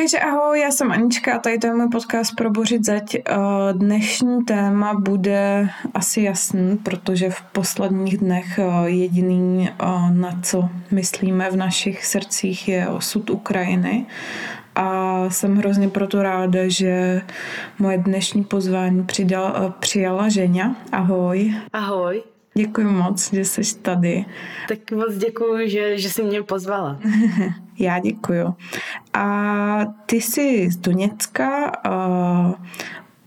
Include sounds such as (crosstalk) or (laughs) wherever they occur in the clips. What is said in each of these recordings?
Takže ahoj, já jsem Anička a tady to je můj podcast pro Bořit zeď. Eh, dnešní téma bude asi jasný, protože v posledních dnech eh, jediný, eh, na co myslíme v našich srdcích, je osud Ukrajiny. A jsem hrozně proto ráda, že moje dnešní pozvání přidal, přijala Ženя. Ahoj. Ahoj. Děkuji moc, že jsi tady. Tak moc děkuji, že, že jsi mě pozvala. (laughs) Já děkuji. A ty jsi z Doněcka.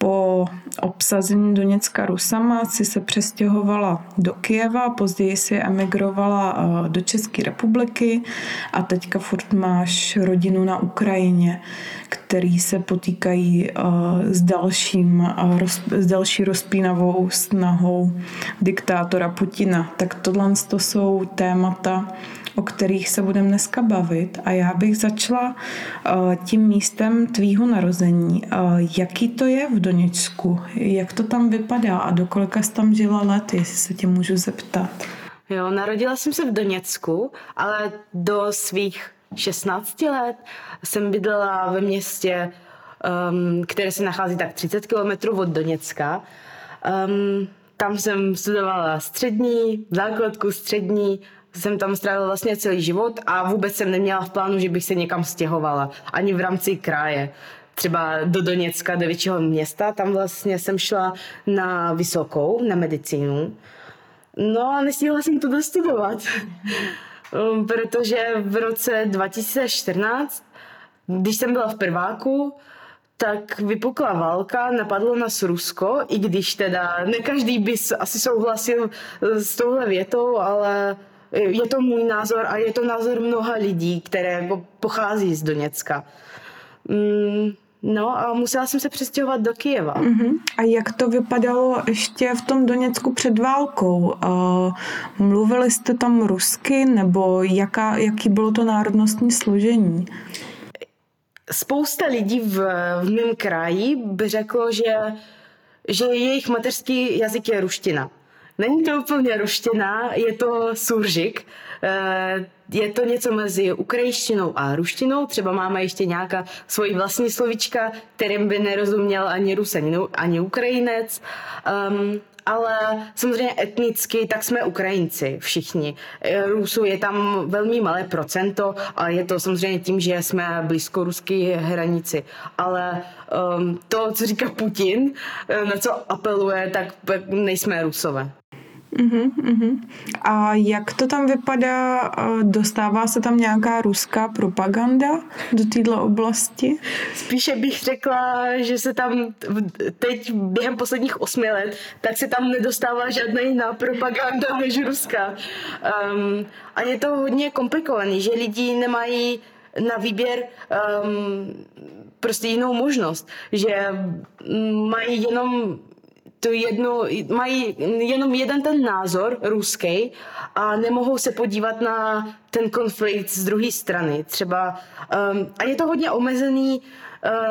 Po obsazení Doněcka Rusama si se přestěhovala do Kijeva, později si emigrovala do České republiky a teďka furt máš rodinu na Ukrajině, který se potýkají s, dalším, s další rozpínavou snahou diktátora Putina. Tak tohle to jsou témata, o kterých se budeme dneska bavit. A já bych začala uh, tím místem tvýho narození. Uh, jaký to je v Doněcku? Jak to tam vypadá a do kolika jsi tam žila let, jestli se tě můžu zeptat? Jo, narodila jsem se v Doněcku, ale do svých 16 let jsem bydlela ve městě, um, které se nachází tak 30 kilometrů od Doněcka. Um, tam jsem studovala střední, základku střední, jsem tam strávila vlastně celý život a vůbec jsem neměla v plánu, že bych se někam stěhovala, ani v rámci kraje třeba do Doněcka, do většího města. Tam vlastně jsem šla na vysokou, na medicínu. No a nestihla jsem to dostudovat, (laughs) protože v roce 2014, když jsem byla v prváku, tak vypukla válka, napadlo nás Rusko, i když teda ne každý by asi souhlasil s touhle větou, ale je to můj názor a je to názor mnoha lidí, které jako pochází z Doněcka. Mm, no a musela jsem se přestěhovat do Kijeva. Uh-huh. A jak to vypadalo ještě v tom Doněcku před válkou? Uh, mluvili jste tam rusky nebo jaká, jaký bylo to národnostní složení? Spousta lidí v, v mém kraji by řeklo, že, že jejich mateřský jazyk je ruština. Není to úplně ruština, je to suržik. Eh, je to něco mezi ukrajinštinou a ruštinou. Třeba máme ještě nějaká svoji vlastní slovička, kterým by nerozuměl ani Rus, ani, ani Ukrajinec. Um, ale samozřejmě etnicky, tak jsme Ukrajinci všichni. Eh, Rusů je tam velmi malé procento a je to samozřejmě tím, že jsme blízko ruské hranici. Ale um, to, co říká Putin, eh, na co apeluje, tak nejsme Rusové. Uh-huh, uh-huh. A jak to tam vypadá? Dostává se tam nějaká ruská propaganda do této oblasti? Spíše bych řekla, že se tam teď během posledních osmi let, tak se tam nedostává žádná jiná propaganda než ruská. Um, a je to hodně komplikovaný, že lidi nemají na výběr um, prostě jinou možnost, že mají jenom tu jednu, mají jenom jeden ten názor, ruský, a nemohou se podívat na ten konflikt z druhé strany. Třeba, um, a je to hodně omezený,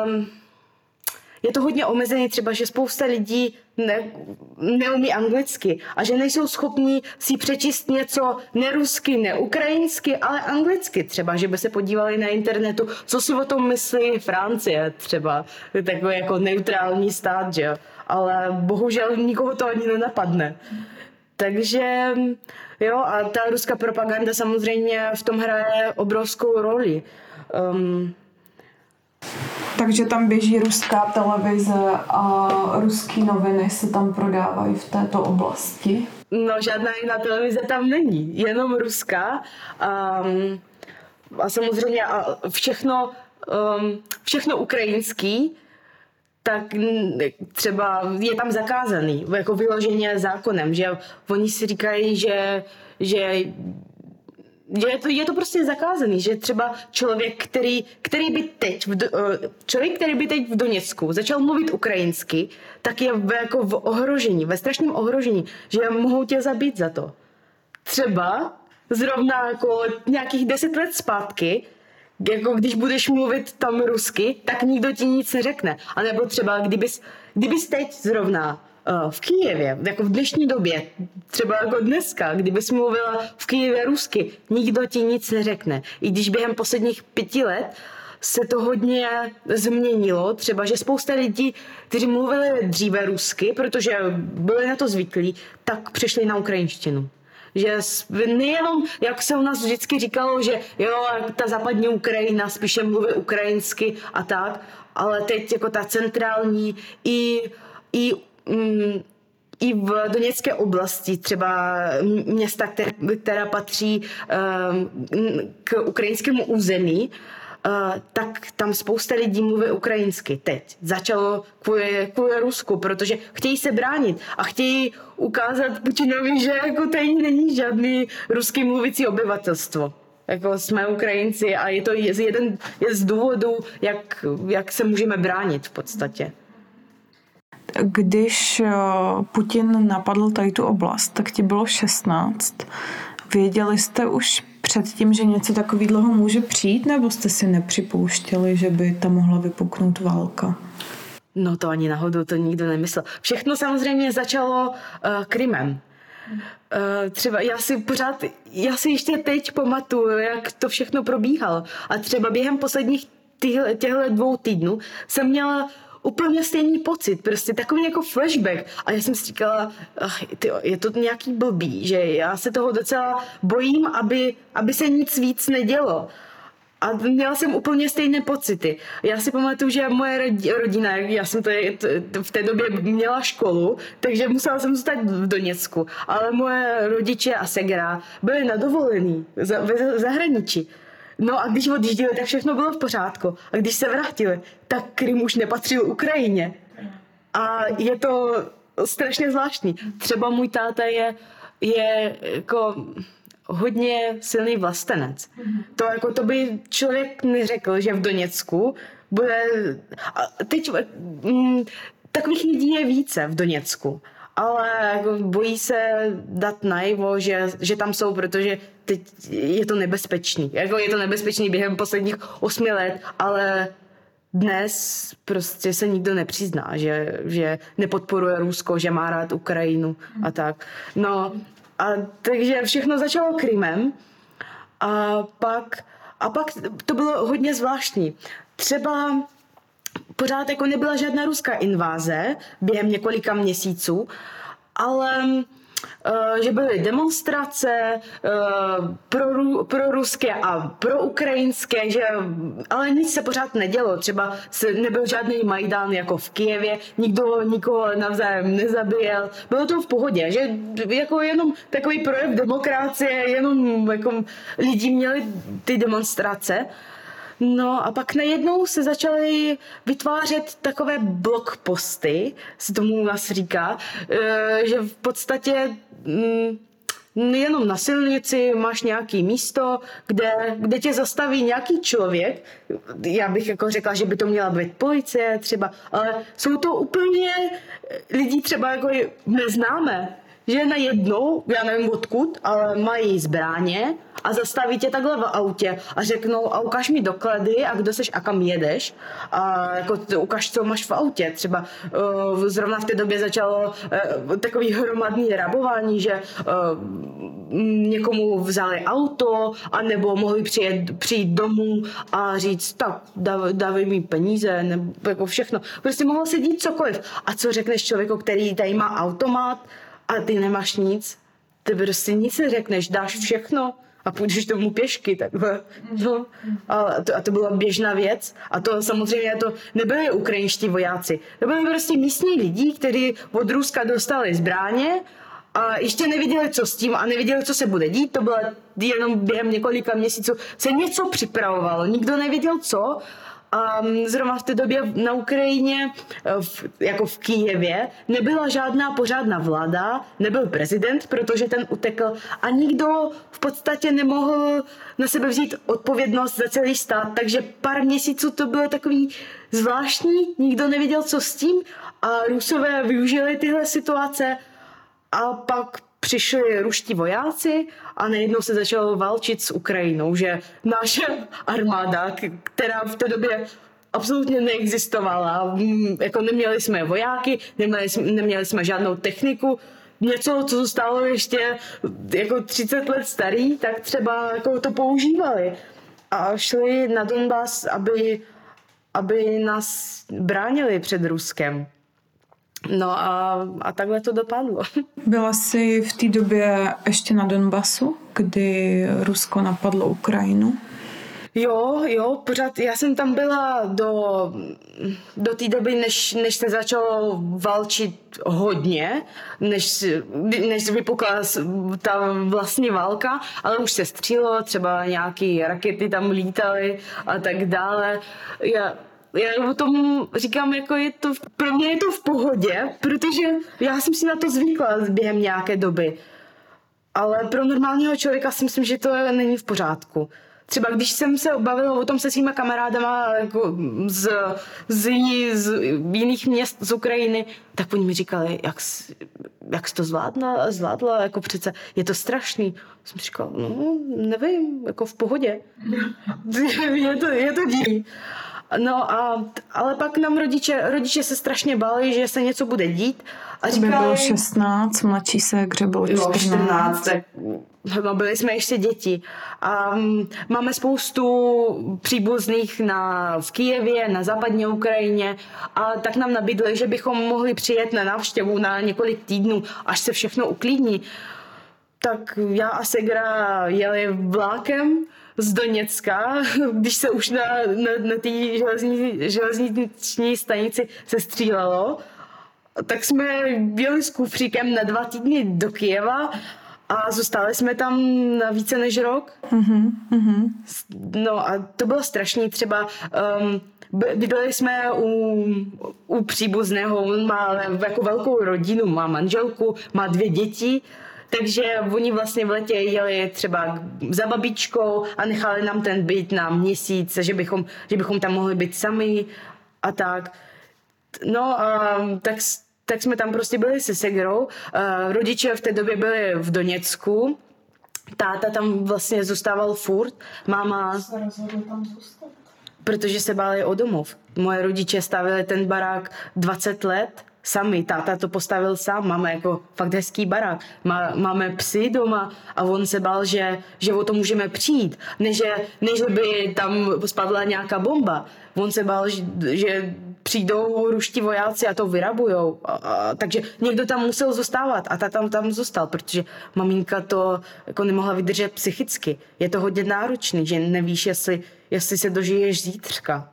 um, je to hodně omezený třeba, že spousta lidí ne, neumí anglicky a že nejsou schopní si přečíst něco nerusky, neukrajinsky, ale anglicky třeba, že by se podívali na internetu, co si o tom myslí Francie třeba, takový jako neutrální stát, že jo ale bohužel nikoho to ani nenapadne. Takže jo, a ta ruská propaganda samozřejmě v tom hraje obrovskou roli. Um, takže tam běží ruská televize a ruský noviny se tam prodávají v této oblasti? No, žádná jiná televize tam není, jenom ruská. Um, a samozřejmě a všechno, um, všechno ukrajinský, tak třeba je tam zakázaný, jako vyloženě zákonem, že oni si říkají, že, že je to, je to prostě zakázaný, že třeba člověk, který, který by teď, v, eh, člověk, který by teď v Doněcku začal mluvit ukrajinsky, tak je v, jako v ohrožení, ve strašném ohrožení, že mohou tě zabít za to. Třeba zrovna jako nějakých deset let zpátky jako když budeš mluvit tam rusky, tak nikdo ti nic neřekne. A nebo třeba kdybys, kdybys teď zrovna uh, v Kijevě, jako v dnešní době, třeba jako dneska, kdybys mluvila v Kijevě rusky, nikdo ti nic neřekne. I když během posledních pěti let se to hodně změnilo. Třeba, že spousta lidí, kteří mluvili dříve rusky, protože byli na to zvyklí, tak přešli na ukrajinštinu že nejenom, jak se u nás vždycky říkalo, že jo, ta západní Ukrajina spíše mluví ukrajinsky a tak, ale teď jako ta centrální i, i mm, i v Doněcké oblasti, třeba města, které, která patří um, k ukrajinskému území, tak tam spousta lidí mluví ukrajinsky teď. Začalo kvůli, kvůli Rusku, protože chtějí se bránit a chtějí ukázat Putinovi, že jako tady není žádný ruský mluvící obyvatelstvo. Jako jsme Ukrajinci a je to jeden je z důvodů, jak, jak se můžeme bránit v podstatě. Když eh, Putin napadl tady tu oblast, tak ti bylo 16. Věděli jste už předtím, že něco takového může přijít, nebo jste si nepřipouštěli, že by tam mohla vypuknout válka? No to ani náhodou to nikdo nemyslel. Všechno samozřejmě začalo uh, Krymem. Uh, třeba já si pořád, já si ještě teď pamatuju, jak to všechno probíhalo. A třeba během posledních těchto dvou týdnů jsem měla úplně stejný pocit, prostě takový jako flashback. A já jsem si říkala, ach, tyjo, je to nějaký blbý, že já se toho docela bojím, aby, aby se nic víc nedělo. A měla jsem úplně stejné pocity. Já si pamatuju, že moje rodina, já jsem tady v té době měla školu, takže musela jsem zůstat v Doněcku. Ale moje rodiče a segra byli na dovolený v zahraničí. No a když odjížděli, tak všechno bylo v pořádku. A když se vrátili, tak Krym už nepatřil Ukrajině. A je to strašně zvláštní. Třeba můj táta je, je jako hodně silný vlastenec. To jako to by člověk neřekl, že v Doněcku bude... A teď mm, takových lidí je více v Doněcku ale jako bojí se dát najevo, že, že tam jsou, protože teď je to nebezpečný. Jako je to nebezpečný během posledních osmi let, ale dnes prostě se nikdo nepřizná, že, že nepodporuje Rusko, že má rád Ukrajinu a tak. No, a takže všechno začalo Krymem a pak, a pak to bylo hodně zvláštní. Třeba pořád jako nebyla žádná ruská inváze během několika měsíců, ale že byly demonstrace uh, pro, pro ruské a pro ukrajinské, že, ale nic se pořád nedělo. Třeba se nebyl žádný Majdan jako v Kijevě, nikdo nikoho navzájem nezabíjel. Bylo to v pohodě, že jako jenom takový projev demokracie, jenom jako lidi měli ty demonstrace. No a pak najednou se začaly vytvářet takové blogposty, se tomu u nás říká, eh, že v podstatě mm, jenom na silnici máš nějaký místo, kde, kde tě zastaví nějaký člověk. Já bych jako řekla, že by to měla být policie třeba, ale jsou to úplně lidi třeba jako neznáme, že najednou, já nevím odkud, ale mají zbraně a zastaví tě takhle v autě a řeknou a ukaž mi doklady a kdo seš a kam jedeš a jako ukaž, co máš v autě. Třeba uh, zrovna v té době začalo uh, takový hromadný rabování, že uh, někomu vzali auto a nebo mohli přijet, přijít domů a říct, tak dávej mi peníze, nebo jako všechno. Prostě mohlo se dít cokoliv. A co řekneš člověku, který tady má automat, a ty nemáš nic, ty prostě nic neřekneš, dáš všechno a půjdeš domů pěšky, takhle. No. A, to, a to byla běžná věc. A to samozřejmě to nebyli ukrajinští vojáci. To byli prostě místní lidi, kteří od Ruska dostali zbraně a ještě nevěděli, co s tím a nevěděli, co se bude dít. To bylo jenom během několika měsíců se něco připravovalo. Nikdo nevěděl, co a mm, zrovna v té době na Ukrajině, eh, v, jako v Kijevě, nebyla žádná pořádná vláda, nebyl prezident, protože ten utekl a nikdo v podstatě nemohl na sebe vzít odpovědnost za celý stát, takže pár měsíců to bylo takový zvláštní, nikdo nevěděl, co s tím a Rusové využili tyhle situace a pak přišli ruští vojáci a najednou se začalo válčit s Ukrajinou, že naše armáda, která v té době absolutně neexistovala, jako neměli jsme vojáky, neměli jsme, neměli jsme žádnou techniku, něco, co zůstalo ještě jako 30 let starý, tak třeba jako to používali. a šli na Donbass, aby, aby nás bránili před Ruskem. No a, a takhle to dopadlo. (laughs) Byla jsi v té době ještě na Donbasu, kdy Rusko napadlo Ukrajinu? Jo, jo, pořád, já jsem tam byla do, do té doby, než, než se začalo válčit hodně, než, než vypukla ta vlastní válka, ale už se střílo, třeba nějaké rakety tam lítaly a tak dále. Já, já o tom říkám, jako je to, pro mě je to v pohodě, protože já jsem si na to zvykla během nějaké doby. Ale pro normálního člověka si myslím, že to není v pořádku. Třeba když jsem se bavila o tom se svýma kamarádama jako z, z, z jiných měst z Ukrajiny, tak oni mi říkali, jak, jak jsi to zvládla, zvládla, jako přece je to strašný. Jsem říkala, no nevím, jako v pohodě. (laughs) je to, je to divný. No a, ale pak nám rodiče, rodiče se strašně báli, že se něco bude dít. A říkali, bylo 16, mladší se bylo 14. Jo, 14, tak no, byli jsme ještě děti. A um, máme spoustu příbuzných na, v Kijevě, na západní Ukrajině a tak nám nabídli, že bychom mohli přijet na návštěvu na několik týdnů, až se všechno uklidní. Tak já a Segra jeli vlákem z Doněcka, (laughs) když se už na, na, na té železní, železniční stanici se střílelo, tak jsme jeli s kufříkem na dva týdny do Kijeva a zůstali jsme tam na více než rok. Mm-hmm. No a to bylo strašný. Třeba um, bydleli jsme u, u příbuzného, on má jako velkou rodinu, má manželku, má dvě děti takže oni vlastně v letě jeli třeba za babičkou a nechali nám ten byt na měsíc, že bychom, že bychom tam mohli být sami a tak. No a tak, tak jsme tam prostě byli se Segrou. Rodiče v té době byli v Doněcku. Táta tam vlastně zůstával furt. Máma... tam zůstat? Protože se báli o domov. Moje rodiče stavili ten barák 20 let sami. Táta to postavil sám, máme jako fakt hezký barák. Má, máme psy doma a on se bál, že, že o to můžeme přijít, než, než by tam spadla nějaká bomba. On se bál, že, že přijdou ruští vojáci a to vyrabujou. A, a, takže někdo tam musel zůstávat a ta tam tam zůstal, protože maminka to jako nemohla vydržet psychicky. Je to hodně náročný, že nevíš, jestli, jestli se dožiješ zítřka.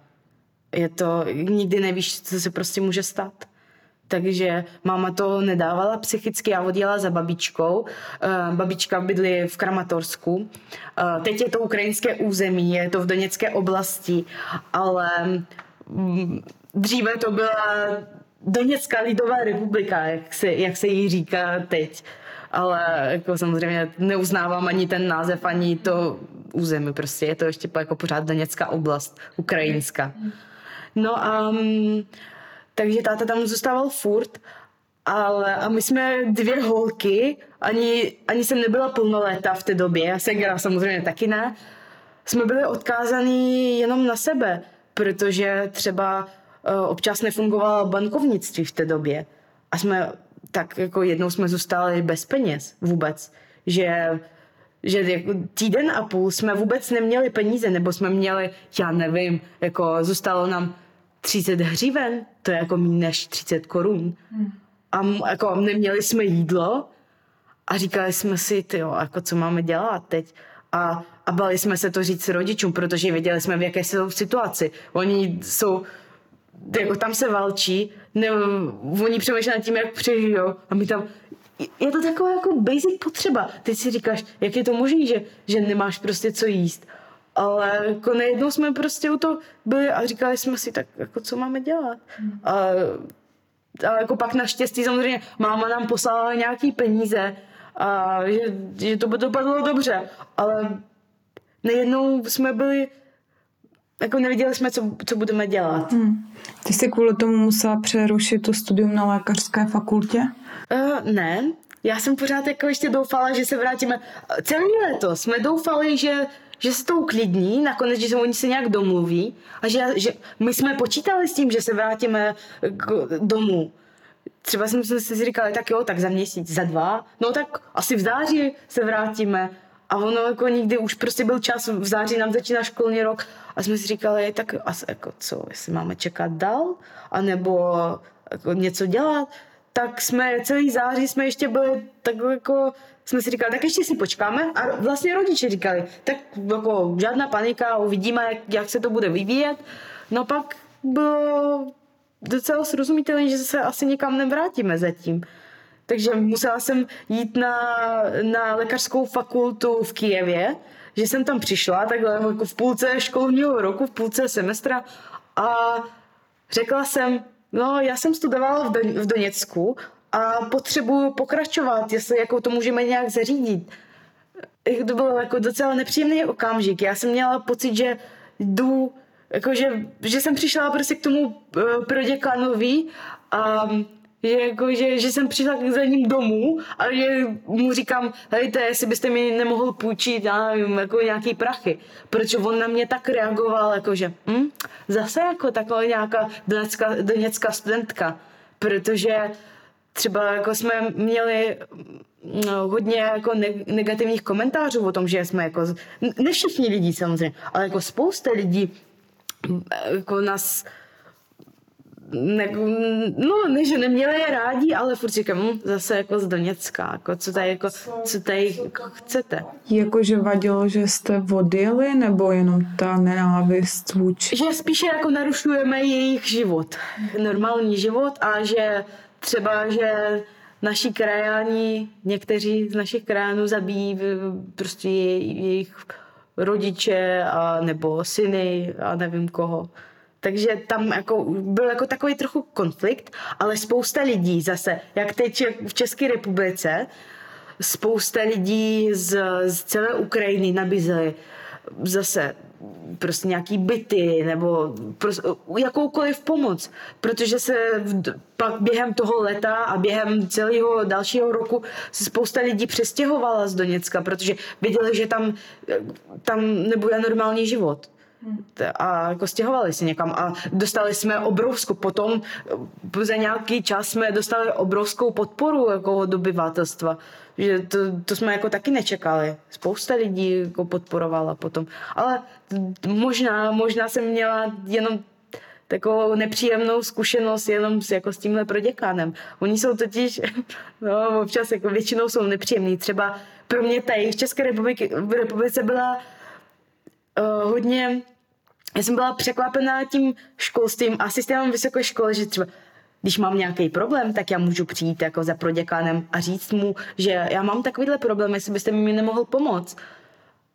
Je to, nikdy nevíš, co se prostě může stát takže máma to nedávala psychicky a odjela za babičkou. Uh, babička bydlí v Kramatorsku. Uh, teď je to ukrajinské území, je to v Doněcké oblasti, ale um, dříve to byla Doněcká lidová republika, jak se, jak se jí říká teď. Ale jako samozřejmě neuznávám ani ten název, ani to území. Prostě je to ještě jako pořád Doněcká oblast, ukrajinská. No a um, takže táta tam zůstával furt, ale a my jsme dvě holky, ani, ani jsem nebyla plnoletá v té době, Segra samozřejmě taky ne, jsme byli odkázaní jenom na sebe, protože třeba uh, občas nefungovalo bankovnictví v té době. A jsme tak jako jednou jsme zůstali bez peněz vůbec, že že jako týden a půl jsme vůbec neměli peníze, nebo jsme měli, já nevím, jako zůstalo nám 30 hřiven, to je jako méně než 30 korun. Hmm. A jako neměli jsme jídlo a říkali jsme si, ty jako co máme dělat teď. A, a bali jsme se to říct rodičům, protože věděli jsme, v jaké jsou situaci. Oni jsou, jako tam se valčí, ne, oni přemýšlí nad tím, jak přežijou a my tam, je to taková jako basic potřeba. Teď si říkáš, jak je to možné, že, že nemáš prostě co jíst. Ale jako nejednou jsme prostě u toho byli a říkali jsme si, tak jako co máme dělat. Hmm. A, a jako pak naštěstí samozřejmě máma nám poslala nějaký peníze a že, že to by dopadlo dobře. Ale nejednou jsme byli jako nevěděli jsme, co, co budeme dělat. Hmm. Ty jsi kvůli tomu musela přerušit to studium na lékařské fakultě? Uh, ne, já jsem pořád jako ještě doufala, že se vrátíme. Celý léto jsme doufali, že že se to uklidní, nakonec, že se oni se nějak domluví a že, že my jsme počítali s tím, že se vrátíme k domů. Třeba jsme si říkali, tak jo, tak za měsíc, za dva, no tak asi v září se vrátíme. A ono jako nikdy už prostě byl čas, v září nám začíná školní rok a jsme si říkali, tak asi jako co, jestli máme čekat dál, anebo jako něco dělat, tak jsme celý září jsme ještě byli tak jako jsme si říkali, tak ještě si počkáme a vlastně rodiče říkali, tak jako žádná panika, uvidíme, jak, jak se to bude vyvíjet. No pak bylo docela srozumitelné, že se asi nikam nevrátíme zatím. Takže musela jsem jít na, na lékařskou fakultu v Kijevě, že jsem tam přišla takhle jako v půlce školního roku, v půlce semestra a řekla jsem, no já jsem studovala v, Don- v Doněcku a potřebuju pokračovat, jestli jako to můžeme nějak zařídit. To bylo jako docela nepříjemný okamžik. Já jsem měla pocit, že jdu, jako že, jsem přišla prostě k tomu uh, proděkanovi a že, jako, že, že jsem přišla za ním domů a že mu říkám, hejte, jestli byste mi nemohl půjčit, já nevím, jako nějaký prachy. Protože on na mě tak reagoval, jako že hm, zase jako taková nějaká doněcká, doněcká studentka. Protože třeba jako jsme měli no, hodně jako negativních komentářů o tom, že jsme jako, ne všichni lidi samozřejmě, ale jako spousta lidí jako nás ne, no, ne, že neměli je rádi, ale furt říkám, hm, zase jako z Doněcka, jako co tady, jako, co tady jako chcete. Jakože vadilo, že jste odjeli, nebo jenom ta nenávist vůči? Že spíše jako narušujeme jejich život, normální život a že třeba, že naši krajani, někteří z našich krajanů zabíjí prostě jejich rodiče a nebo syny a nevím koho. Takže tam jako byl jako takový trochu konflikt, ale spousta lidí zase, jak teď v České republice, spousta lidí z, z celé Ukrajiny nabízeli zase prostě nějaký byty nebo prostě jakoukoliv pomoc, protože se pak během toho leta a během celého dalšího roku se spousta lidí přestěhovala z Doněcka, protože viděli, že tam, tam nebude normální život a jako stěhovali se někam a dostali jsme obrovskou, potom za nějaký čas jsme dostali obrovskou podporu jako od obyvatelstva, že to, to jsme jako taky nečekali. Spousta lidí jako podporovala potom, ale možná, možná jsem měla jenom takovou nepříjemnou zkušenost jenom s, jako s tímhle proděkánem. Oni jsou totiž, (laughs) no občas jako většinou jsou nepříjemní. Třeba pro mě tady v České republiky, republice byla uh, hodně, já jsem byla překvapená tím školstvím a systémem vysoké školy, že třeba když mám nějaký problém, tak já můžu přijít jako za proděkánem a říct mu, že já mám takovýhle problém, jestli byste mi nemohl pomoct.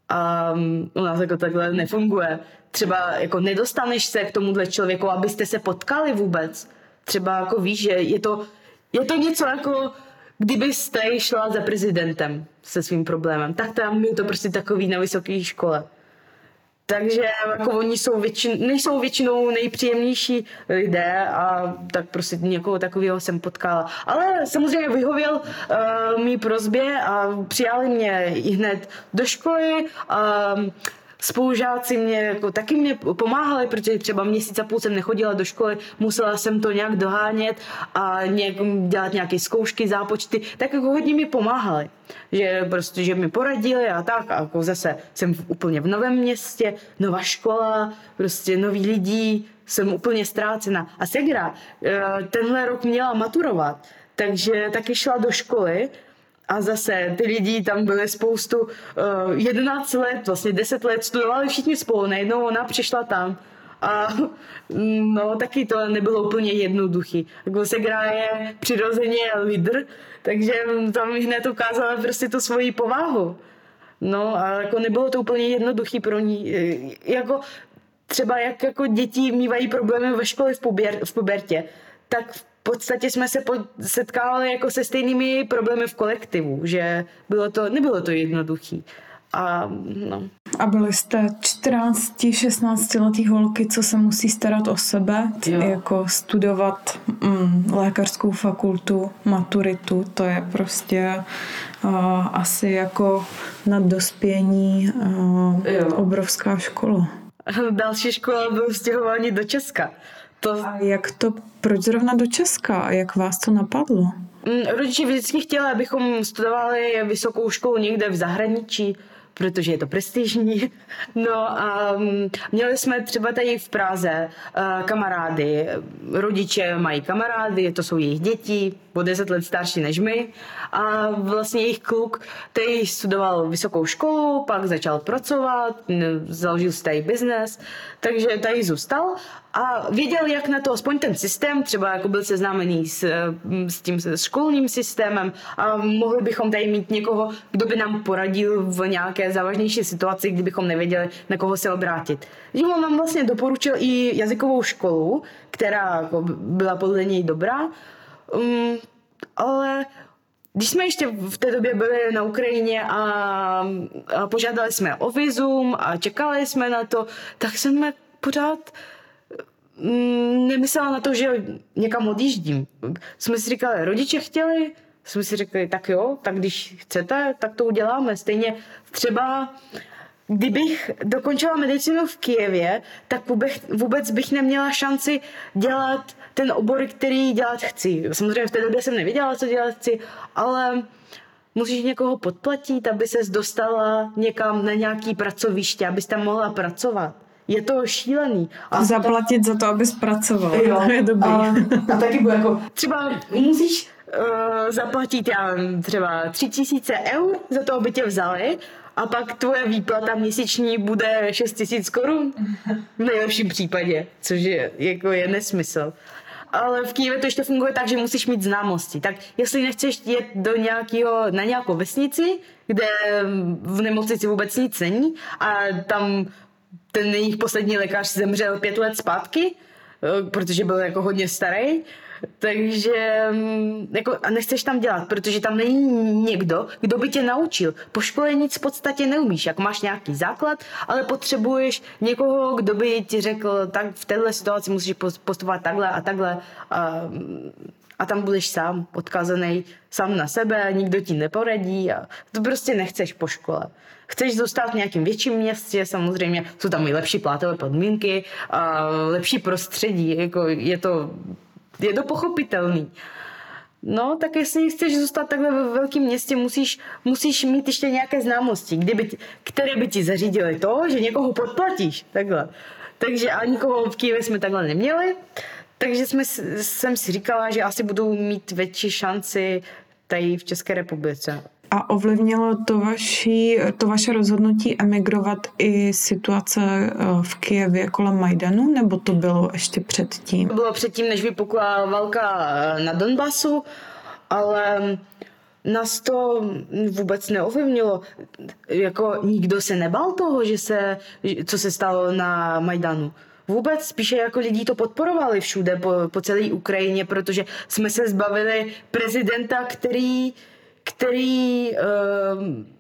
A u nás jako takhle nefunguje. Třeba jako nedostaneš se k tomuhle člověku, abyste se potkali vůbec. Třeba jako víš, že je to, je to něco jako kdybyste šla za prezidentem se svým problémem, tak tam je to prostě takový na vysoké škole. Takže jako oni jsou většin, nejsou většinou nejpříjemnější lidé a tak prostě někoho takového jsem potkala. Ale samozřejmě vyhověl uh, mý prozbě a přijali mě i hned do školy. Uh, spolužáci mě jako taky mě pomáhali, protože třeba měsíc a půl jsem nechodila do školy, musela jsem to nějak dohánět a nějak, dělat nějaké zkoušky, zápočty, tak jako hodně mi pomáhali. Že prostě, že mi poradili a tak, a jako zase jsem v, úplně v novém městě, nová škola, prostě noví lidí, jsem úplně ztrácena. A Segra eh, tenhle rok měla maturovat, takže taky šla do školy a zase ty lidi tam byly spoustu, uh, eh, 11 let, vlastně 10 let, studovali všichni spolu, najednou ona přišla tam a no taky to nebylo úplně jednoduchý. Jako se je přirozeně lídr, takže tam hned ukázala prostě tu svoji povahu. No a jako nebylo to úplně jednoduchý pro ní. Jako třeba jak jako děti mývají problémy ve škole v, puber, v pubertě, tak v podstatě jsme se setkávali jako se stejnými problémy v kolektivu, že bylo to, nebylo to jednoduchý. A, no. a byli jste 14, 16 letý holky, co se musí starat o sebe, jo. jako studovat mm, lékařskou fakultu, maturitu, to je prostě uh, asi jako na dospění uh, obrovská škola. Další škola byl stěhování do Česka. To... A jak to, proč zrovna do Česka a jak vás to napadlo? Mm, rodiče vždycky chtěli, abychom studovali vysokou školu někde v zahraničí, protože je to prestižní. (laughs) No a mm, měli jsme třeba tady v Praze uh, kamarády, rodiče mají kamarády, to jsou jejich děti, o deset let starší než my. A vlastně jejich kluk, který studoval vysokou školu, pak začal pracovat, založil si tady biznes, takže tady zůstal a věděl, jak na to aspoň ten systém, třeba jako byl seznámený s, s tím s školním systémem a mohli bychom tady mít někoho, kdo by nám poradil v nějaké závažnější situaci, kdybychom nevěděli, na koho se obrátit. Že on nám vlastně doporučil i jazykovou školu, která jako byla podle něj dobrá, um, ale když jsme ještě v té době byli na Ukrajině a, a požádali jsme o vizum a čekali jsme na to, tak jsme pořád mm, nemyslela na to, že někam odjíždím. Jsme si říkali, rodiče chtěli, jsme si řekli, tak jo, tak když chcete, tak to uděláme. Stejně třeba kdybych dokončila medicínu v Kijevě, tak vůbec, vůbec bych neměla šanci dělat ten obor, který dělat chci. Samozřejmě v té době jsem nevěděla, co dělat chci, ale musíš někoho podplatit, aby ses dostala někam na nějaký pracoviště, abys tam mohla pracovat. Je to šílený. A zaplatit tam... za to, abys pracoval. Jo, to je dobrý. A, (laughs) a taky bude jako, třeba musíš uh, zaplatit já třeba tři tisíce eur za to, aby tě vzali a pak tvoje výplata měsíční bude 6 tisíc korun v nejlepším případě, což je, jako je nesmysl. Ale v Kyjevě to ještě funguje tak, že musíš mít známosti. Tak jestli nechceš jet do nějakého, na nějakou vesnici, kde v nemocnici vůbec nic není a tam ten jejich poslední lékař zemřel pět let zpátky, eh, protože byl jako hodně starý, takže mm, jako, a nechceš tam dělat, protože tam není někdo, kdo by tě naučil. Po škole nic v podstatě neumíš, jak máš nějaký základ, ale potřebuješ někoho, kdo by ti řekl, tak v této situaci musíš postupovat takhle a takhle. A, a tam budeš sám, odkazaný sám na sebe, nikdo ti neporadí a to prostě nechceš po škole. Chceš zůstat v nějakém větším městě, samozřejmě jsou tam i lepší plátové podmínky, a lepší prostředí, jako je to je to pochopitelný. No, tak jestli chceš zůstat takhle ve velkém městě, musíš, musíš mít ještě nějaké známosti, kdyby, které by ti zařídily to, že někoho podplatíš. Takhle. Takže a nikoho v Kijevě jsme takhle neměli. Takže jsme, jsem si říkala, že asi budou mít větší šanci tady v České republice. A ovlivnilo to, vaši, to vaše rozhodnutí emigrovat i situace eh, v Kijevě kolem Majdanu, nebo to bylo ještě předtím? To bylo předtím, než vypukla válka eh, na Donbasu, ale nás to vůbec neovlivnilo. Jako nikdo se nebal toho, že se, co se stalo na Majdanu. Vůbec spíše jako lidi to podporovali všude po, po celé Ukrajině, protože jsme se zbavili prezidenta, který který uh,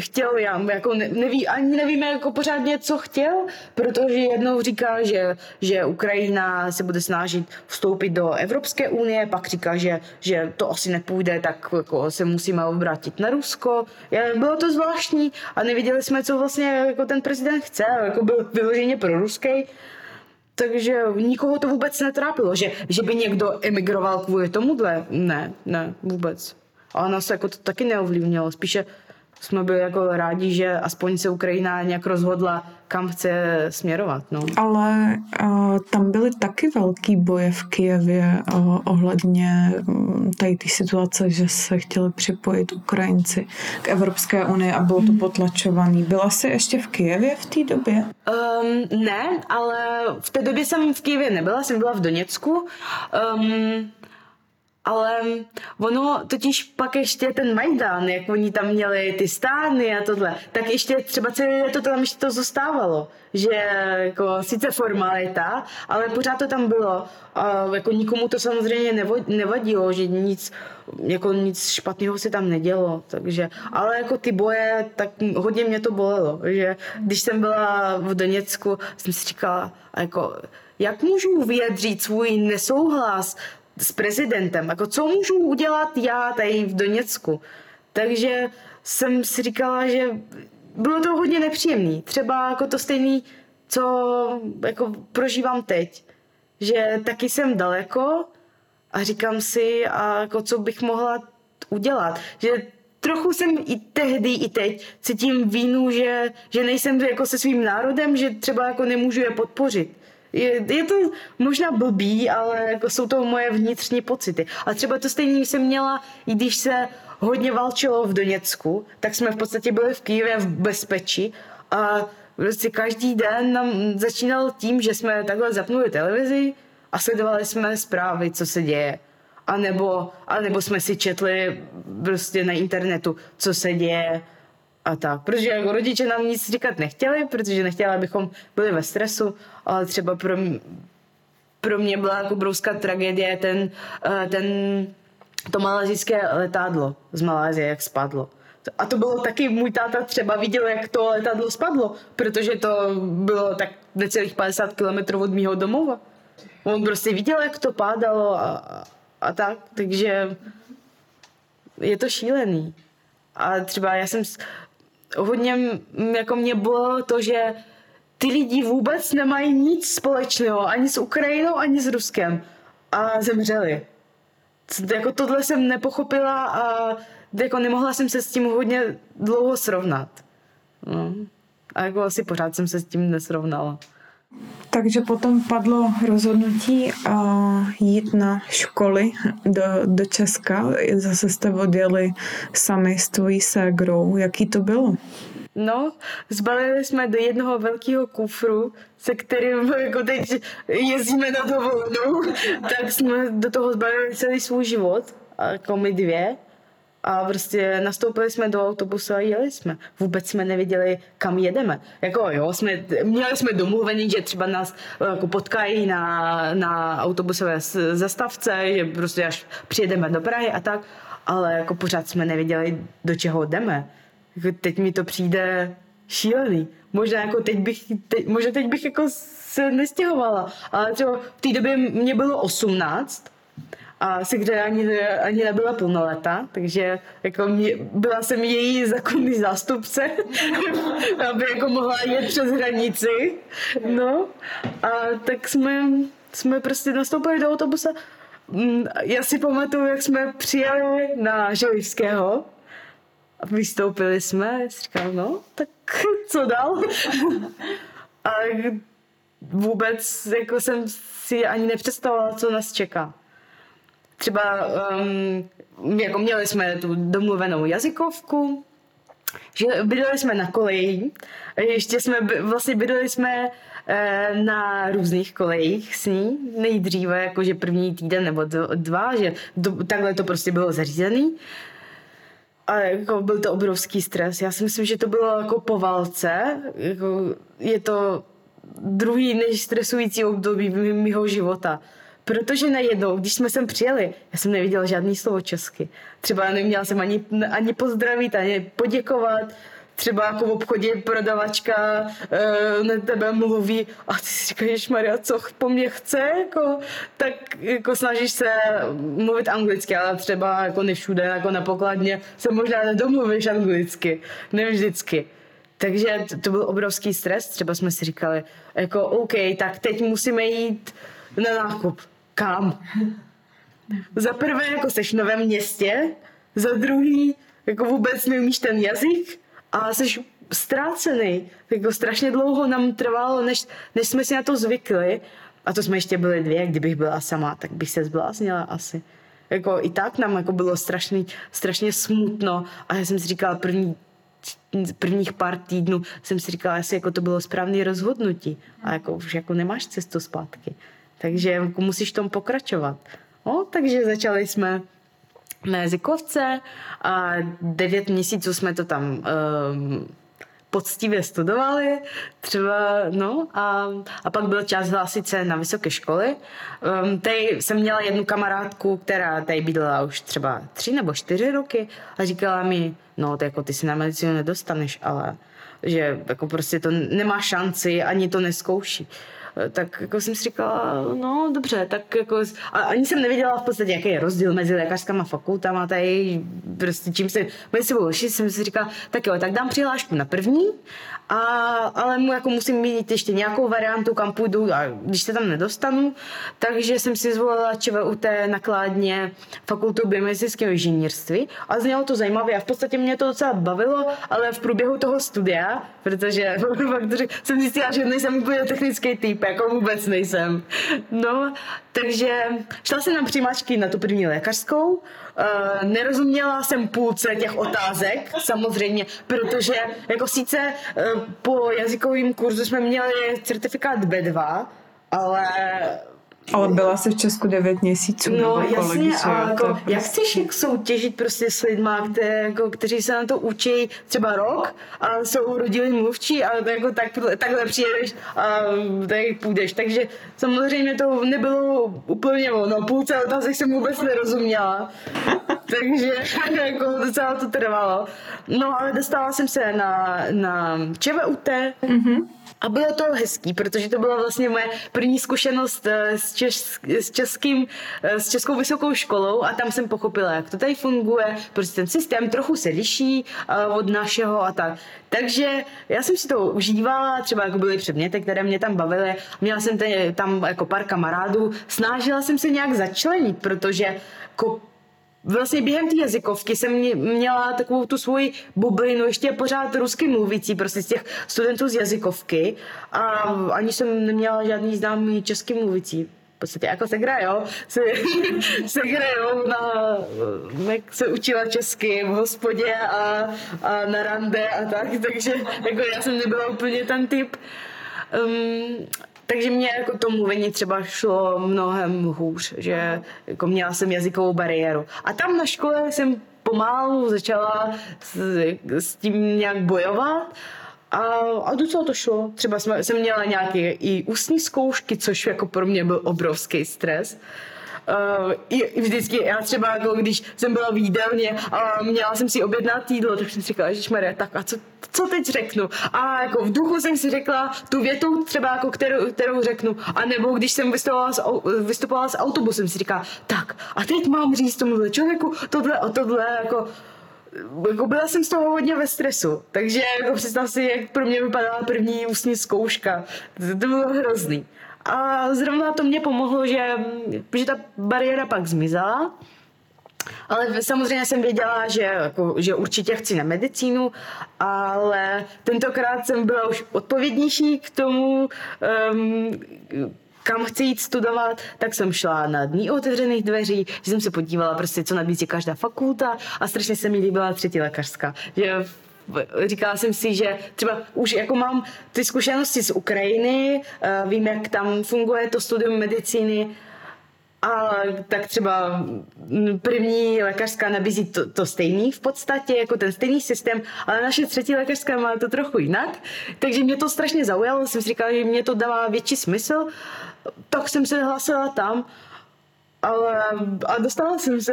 chtěl, já jako neví, ani nevíme jako pořádně, co chtěl, protože jednou říká, že, že Ukrajina se bude snažit vstoupit do Evropské unie, pak říká, že, že to asi nepůjde, tak jako se musíme obrátit na Rusko. Bylo to zvláštní a nevěděli jsme, co vlastně jako ten prezident chce, jako byl vyloženě pro ruský. Takže nikoho to vůbec netrápilo, že, že by někdo emigroval kvůli tomuhle. Ne, ne, vůbec. Ale nás jako to taky neovlivnilo. Spíše jsme byli jako rádi, že aspoň se Ukrajina nějak rozhodla, kam chce směrovat. No. Ale uh, tam byly taky velký boje v Kijevě uh, ohledně um, tady té situace, že se chtěli připojit Ukrajinci k Evropské unii a bylo to potlačovaný. Byla jsi ještě v Kijevě v té době? Um, ne, ale v té době jsem v Kijevě nebyla, jsem byla v Doněcku. Um, ale ono totiž pak ještě ten Majdan, jak oni tam měli ty stány a tohle, tak ještě třeba celé to tam ještě to zůstávalo. Že jako sice formalita, ale pořád to tam bylo. A jako nikomu to samozřejmě nevadilo, že nic, jako nic špatného se tam nedělo. Takže, ale jako ty boje, tak hodně mě to bolelo. Že když jsem byla v Doněcku, jsem si říkala, jako, jak můžu vyjadřit svůj nesouhlas s prezidentem. Jako co můžu udělat já tady v Doněcku? Takže jsem si říkala, že bylo to hodně nepříjemný. Třeba jako to stejný, co jako prožívám teď. Že taky jsem daleko a říkám si, a jako co bych mohla udělat. Že trochu jsem i tehdy, i teď cítím vínu, že, že nejsem jako se svým národem, že třeba jako nemůžu je podpořit. Je, je to možná blbý, ale jako jsou to moje vnitřní pocity. A třeba to stejně jsem měla, i když se hodně válčilo v Doněcku, tak jsme v podstatě byli v Kyjevě v bezpečí a prostě každý den nám začínal tím, že jsme takhle zapnuli televizi a sledovali jsme zprávy, co se děje. A nebo, a nebo jsme si četli prostě na internetu, co se děje a tak. Protože jako rodiče nám nic říkat nechtěli, protože nechtěli, abychom byli ve stresu, ale třeba pro, mě, pro mě byla jako obrovská tragédie ten, eh, ten, to malazijské letadlo z Malázie, jak spadlo. A to bylo taky, můj táta třeba viděl, jak to letadlo spadlo, protože to bylo tak necelých 50 kilometrů od mého domova. On prostě viděl, jak to pádalo a, a tak, takže je to šílený. A třeba já jsem hodně, jako mě bylo to, že ty lidi vůbec nemají nic společného ani s Ukrajinou, ani s Ruskem a zemřeli. Jako tohle jsem nepochopila a jako nemohla jsem se s tím hodně dlouho srovnat. No. A jako asi pořád jsem se s tím nesrovnala. Takže potom padlo rozhodnutí uh, jít na školy do, do Česka. Zase jste odjeli sami s tvojí ségrou. Jaký to bylo? No, zbalili jsme do jednoho velkého kufru, se kterým (laughs) jako teď jezdíme na dovolenou, tak jsme do toho zbalili celý svůj život, jako my dvě. A prostě nastoupili jsme do autobusu a jeli jsme. Vůbec jsme nevěděli, kam jedeme. Jako jo, jsme, měli jsme domluvený, že třeba nás jako potkají na, na autobusové zastavce, že prostě až přijedeme do Prahy a tak, ale jako pořád jsme nevěděli, do čeho jdeme. Jako teď mi to přijde šílený. Možná jako teď bych, teď, možná teď bych jako se nestěhovala, ale třeba v té době mě bylo 18 a Sigře ani, ani nebyla plnoletá, takže jako mě, byla jsem její zákonný zástupce, (laughs) aby jako mohla jet přes hranici. No a tak jsme, jsme prostě nastoupili do autobuse. Mm, já si pamatuju, jak jsme přijeli na Želivského a vystoupili jsme. Říkal, no, tak (laughs) co dál? (laughs) a vůbec jako jsem si ani nepředstavovala, co nás čeká třeba um, jako měli jsme tu domluvenou jazykovku, že bydleli jsme na koleji, ještě jsme, vlastně bydleli jsme e, na různých kolejích s ní, nejdříve jakože první týden nebo dva, že do, takhle to prostě bylo zařízený. A jako byl to obrovský stres. Já si myslím, že to bylo jako po válce. Jako je to druhý nejstresující období mého života. Protože najednou, když jsme sem přijeli, já jsem neviděla žádný slovo česky. Třeba neměla jsem ani, ani pozdravit, ani poděkovat. Třeba jako v obchodě prodavačka e, na tebe mluví a ty si říkáš, Maria, co po mně chce, jako, tak jako snažíš se mluvit anglicky, ale třeba jako nevšude, jako na pokladně se možná nedomluvíš anglicky, ne vždycky. Takže to, to byl obrovský stres, třeba jsme si říkali, jako OK, tak teď musíme jít na nákup kam? Za prvé, jako seš v novém městě, za druhý, jako vůbec neumíš ten jazyk a jsi ztrácený. Jako strašně dlouho nám trvalo, než, než jsme si na to zvykli. A to jsme ještě byli dvě, kdybych byla sama, tak bych se zbláznila asi. Jako i tak nám jako bylo strašný, strašně smutno a já jsem si říkala první prvních pár týdnů jsem si říkala, jestli jako to bylo správné rozhodnutí a jako už jako nemáš cestu zpátky. Takže musíš v tom pokračovat. No, takže začali jsme na jazykovce a devět měsíců jsme to tam um, poctivě studovali, třeba, no, a, a pak byl čas hlásit se na vysoké školy. Um, tady jsem měla jednu kamarádku, která tady bydlela už třeba tři nebo čtyři roky a říkala mi, no, to jako ty si na medicínu nedostaneš, ale že jako prostě to nemá šanci, ani to neskouší. Tak jako jsem si říkala, no dobře, tak jako, a ani jsem nevěděla v podstatě, jaký je rozdíl mezi lékařskama fakultama, tady prostě čím se mezi sebou jsem si říkala, tak jo, tak dám přihlášku na první, a, ale mu jako musím mít ještě nějakou variantu, kam půjdu, a když se tam nedostanu, takže jsem si zvolila ČVUT nakládně fakultu biomedicinského inženýrství a znělo to zajímavě a v podstatě mě to docela bavilo, ale v průběhu toho studia, protože (laughs) jsem zjistila, že nejsem úplně technický typ, jako vůbec nejsem. No, takže šla jsem na přijímačky na tu první lékařskou, Uh, nerozuměla jsem půlce těch otázek, samozřejmě, protože jako sice uh, po jazykovém kurzu jsme měli certifikát B2, ale ale byla jsi v Česku 9 měsíců. No jasně, ale jako, jak prostě- chceš jak soutěžit prostě s lidma, které, jako, kteří se na to učí třeba rok a jsou rodilí mluvčí a jako, tak, takhle přijedeš a tady půjdeš. Takže samozřejmě to nebylo úplně ono. Půlce otázek jsem vůbec nerozuměla. Takže (laughs) jako docela to trvalo. No ale dostala jsem se na, na ČVUT. Mm-hmm a bylo to hezký, protože to byla vlastně moje první zkušenost eh, s, čes, s, českým, eh, s českou vysokou školou a tam jsem pochopila, jak to tady funguje, prostě ten systém trochu se liší eh, od našeho a tak. Takže já jsem si to užívala, třeba jako byly předměty, které mě tam bavily, měla jsem tam jako pár kamarádů, snažila jsem se nějak začlenit, protože jako vlastně během té jazykovky jsem měla takovou tu svoji bublinu, ještě pořád rusky mluvící, prostě z těch studentů z jazykovky a ani jsem neměla žádný známý český mluvící v podstatě jako Segra, jo, se, Segra, jo, na, jak se učila česky v hospodě a, a na rande a tak, takže jako já jsem nebyla úplně ten typ. Um, takže mě jako to mluvení třeba šlo mnohem hůř, že jako měla jsem jazykovou bariéru. A tam na škole jsem pomalu začala s, s tím nějak bojovat a, a docela to šlo. Třeba jsem, jsem měla nějaké i ústní zkoušky, což jako pro mě byl obrovský stres. Uh, i, vždycky, já třeba jako když jsem byla v jídelně a měla jsem si objednat jídlo, tak jsem si říkala, Ježišmarja, tak a co, co teď řeknu? A jako v duchu jsem si řekla tu větu třeba jako kterou, kterou řeknu. A nebo když jsem vystupovala s, vystupovala s autobusem, si říká, tak a teď mám říct tomuhle člověku tohle a tohle, jako jako byla jsem z toho hodně ve stresu, takže jako představ si, jak pro mě vypadala první ústní zkouška. To bylo hrozný. A zrovna to mě pomohlo, že, že ta bariéra pak zmizela. Ale samozřejmě jsem věděla, že, jako, že určitě chci na medicínu, ale tentokrát jsem byla už odpovědnější k tomu, um, kam chci jít studovat, tak jsem šla na dní otevřených dveří, že jsem se podívala prostě, co nabízí každá fakulta a strašně se mi líbila třetí lékařská. Že říkala jsem si, že třeba už jako mám ty zkušenosti z Ukrajiny, eh, vím, jak tam funguje to studium medicíny, a tak třeba první lékařská nabízí to, to stejný v podstatě, jako ten stejný systém, ale naše třetí lékařská má to trochu jinak. Takže mě to strašně zaujalo, jsem si říkala, že mě to dává větší smysl, tak jsem se hlásila tam, ale a dostala jsem se.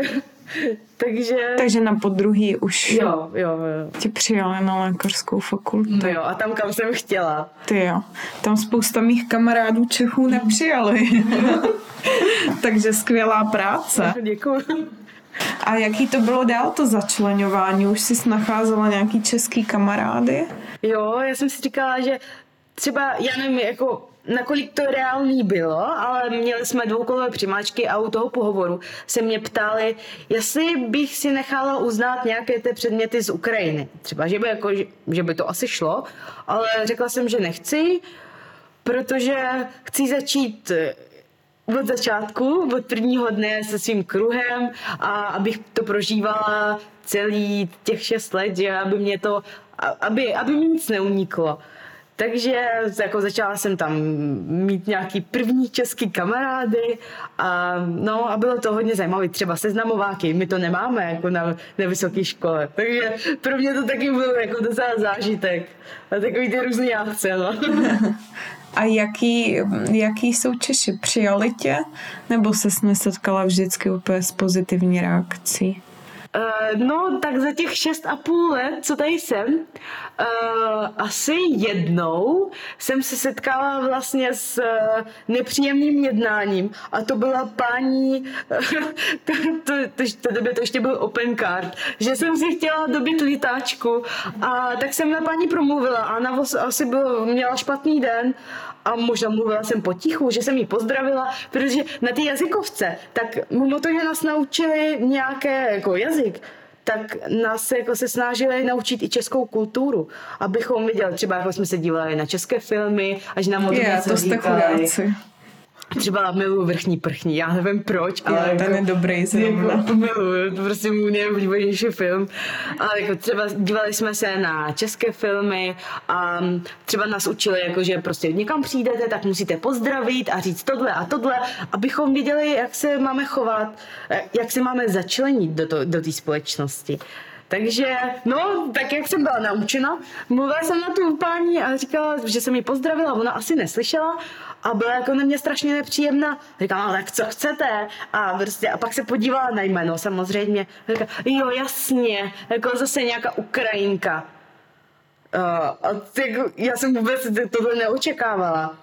(laughs) Takže... Takže na podruhý už jo, jo, jo. tě přijali na lékařskou fakultu. No jo, a tam, kam jsem chtěla. Ty jo. Tam spousta mých kamarádů Čechů nepřijali. (laughs) Takže skvělá práce. (laughs) Děkuji. A jaký to bylo dál to začlenování? Už jsi nacházela nějaký český kamarády? Jo, já jsem si říkala, že třeba, já nevím, jako nakolik to reálný bylo, ale měli jsme dvoukolové přimáčky a u toho pohovoru se mě ptali, jestli bych si nechala uznat nějaké ty předměty z Ukrajiny. Třeba, že by, jako, že by to asi šlo, ale řekla jsem, že nechci, protože chci začít eh, od začátku, od prvního dne se svým kruhem a abych to prožívala celý těch šest let, že aby mě to, aby, aby mi nic neuniklo. Takže jako začala jsem tam mít nějaký první český kamarády a, no, a bylo to hodně zajímavé. Třeba seznamováky, my to nemáme jako na, na vysoké škole. Takže pro mě to taky byl jako docela zážitek. A takový ty různý akce, no. (laughs) A jaký, jaký jsou Češi? Přijali tě? Nebo se nesetkala vždycky úplně s pozitivní reakcí? Uh, no, tak za těch šest a půl let, co tady jsem, uh, asi jednou jsem se setkala vlastně s uh, nepříjemným jednáním. A to byla paní, (laughs) to, to, to, to, to, to ještě byl open card, že jsem si chtěla dobit lítáčku. A tak jsem na paní promluvila a ona asi byl, měla špatný den a možná mluvila jsem potichu, že jsem jí pozdravila, protože na té jazykovce, tak mimo to, že nás naučili nějaké jako jazyk, tak nás se, jako se snažili naučit i českou kulturu, abychom viděli, třeba jako jsme se dívali na české filmy, až nám o yeah, to jste chudáci třeba miluji vrchní prchní, já nevím proč, ale jo, ten jako, je dobrý zrovna. (laughs) Jako, miluji, to prostě můj oblíbenější film. Ale jako třeba dívali jsme se na české filmy a třeba nás učili, jako, že prostě někam přijdete, tak musíte pozdravit a říct tohle a tohle, abychom viděli, jak se máme chovat, jak se máme začlenit do, to, do té společnosti. Takže, no, tak jak jsem byla naučena, mluvila jsem na tu paní a říkala, že jsem ji pozdravila, ona asi neslyšela a byla jako na mě strašně nepříjemná. Říkám, ale co chcete? A, prostě, a pak se podívala na jméno samozřejmě. Říká, jo, jasně, jako zase nějaká Ukrajinka. Uh, a tak, já jsem vůbec tohle neočekávala.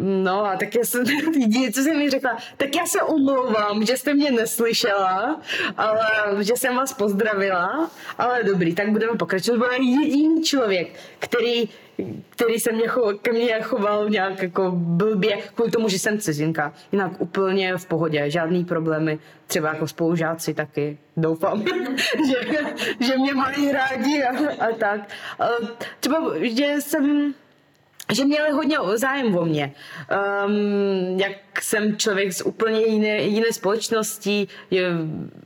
No a tak já jsem, (laughs) co jsem mi řekla, tak já se omlouvám, že jste mě neslyšela, ale že jsem vás pozdravila, ale dobrý, tak budeme pokračovat. Byl jediný člověk, který který se mě cho, ke mně choval nějak jako blbě, kvůli tomu, že jsem cizinka. Jinak úplně v pohodě, žádný problémy, třeba jako spolužáci taky, doufám, (laughs) že, že mě mají rádi a, a tak. Třeba, že jsem že měli hodně zájem o mě. Um, jak jsem člověk z úplně jiné, jiné společnosti,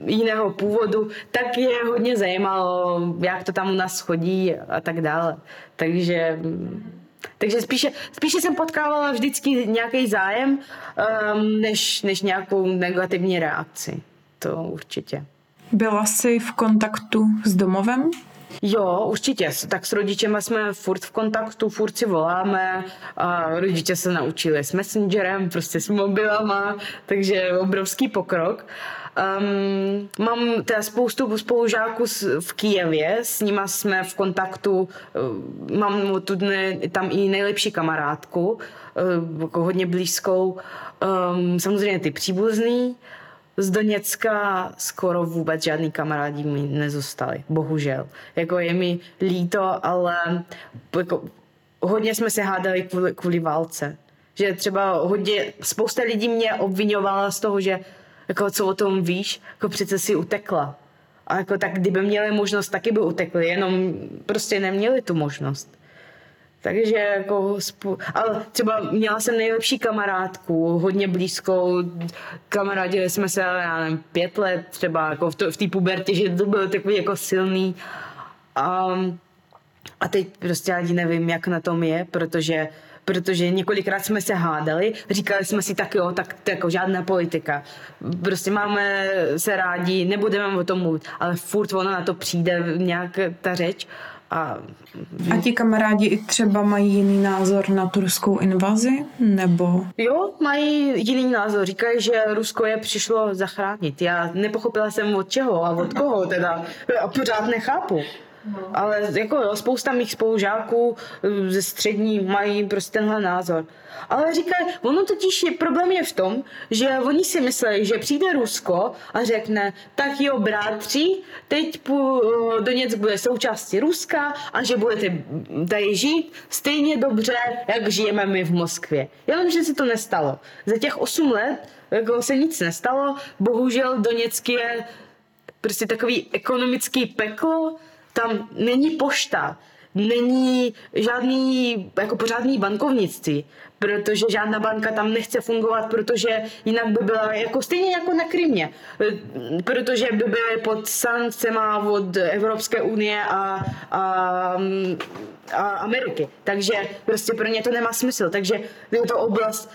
jiného původu, tak je hodně zajímalo, jak to tam u nás chodí a tak dále. Takže takže spíše, spíše jsem potkávala vždycky nějaký zájem, um, než, než nějakou negativní reakci. To určitě. Byla jsi v kontaktu s domovem? Jo, určitě. Tak s rodičema jsme furt v kontaktu, furt si voláme a rodiče se naučili s messengerem, prostě s mobilama, takže obrovský pokrok. Um, mám teda spoustu spolužáků v Kijevě, s nima jsme v kontaktu, uh, mám tu dne, tam i nejlepší kamarádku, uh, jako hodně blízkou, um, samozřejmě ty příbuzný, z Doněcka skoro vůbec žádný kamarádi mi nezůstali, bohužel. Jako je mi líto, ale jako, hodně jsme se hádali kvůli, kvůli válce. Že třeba hodně, spousta lidí mě obvinovala z toho, že jako co o tom víš, jako přece si utekla. A jako tak, kdyby měli možnost, taky by utekli, jenom prostě neměli tu možnost. Takže jako, ale třeba měla jsem nejlepší kamarádku, hodně blízkou, kamarádili jsme se, já nevím, pět let třeba, jako v, v té pubertě, že to byl takový jako silný. A, a teď prostě ani nevím, jak na tom je, protože protože několikrát jsme se hádali, říkali jsme si tak jo, tak to jako žádná politika. Prostě máme se rádi, nebudeme o tom mluvit, ale furt ono na to přijde nějak ta řeč a, a ti kamarádi i třeba mají jiný názor na tu ruskou invazi, nebo? Jo, mají jiný názor. Říkají, že Rusko je přišlo zachránit. Já nepochopila jsem od čeho a od koho teda. A pořád nechápu. No. Ale jako jo, spousta mých spolužáků eh, ze střední mají prostě tenhle názor. Ale říkají, ono totiž je, problém je v tom, že oni si myslí, že přijde Rusko a řekne, tak jo, bratři, teď do Doněck bude součástí Ruska a že budete tady žít stejně dobře, jak žijeme my v Moskvě. Jenomže se to nestalo. Za těch 8 let jako se nic nestalo, bohužel Doněck je prostě takový ekonomický peklo, tam není pošta, není žádný jako pořádný bankovnictví, protože žádná banka tam nechce fungovat, protože jinak by byla jako stejně jako na Krymě, protože by byly pod sankcema od Evropské unie a, a, a Ameriky. Takže prostě pro ně to nemá smysl. Takže je to oblast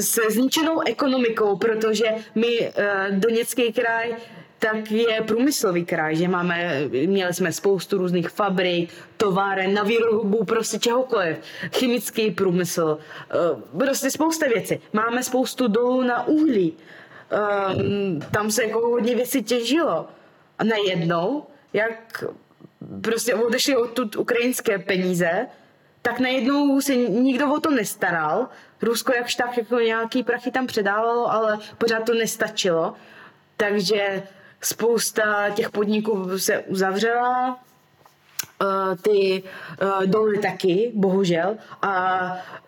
se zničenou ekonomikou, protože my uh, Doněcký kraj tak je průmyslový kraj, že máme, měli jsme spoustu různých fabrik, továren na výrobu prostě čehokoliv, chemický průmysl, eh, prostě spousta věcí. Máme spoustu dolů na uhlí, eh, tam se jako hodně věcí těžilo. A najednou, jak prostě odešli odtud ukrajinské peníze, tak najednou se nikdo o to nestaral. Rusko jakž tak jako nějaký prachy tam předávalo, ale pořád to nestačilo. Takže spousta těch podniků se uzavřela, Eh, ty uh, doly taky, bohužel, a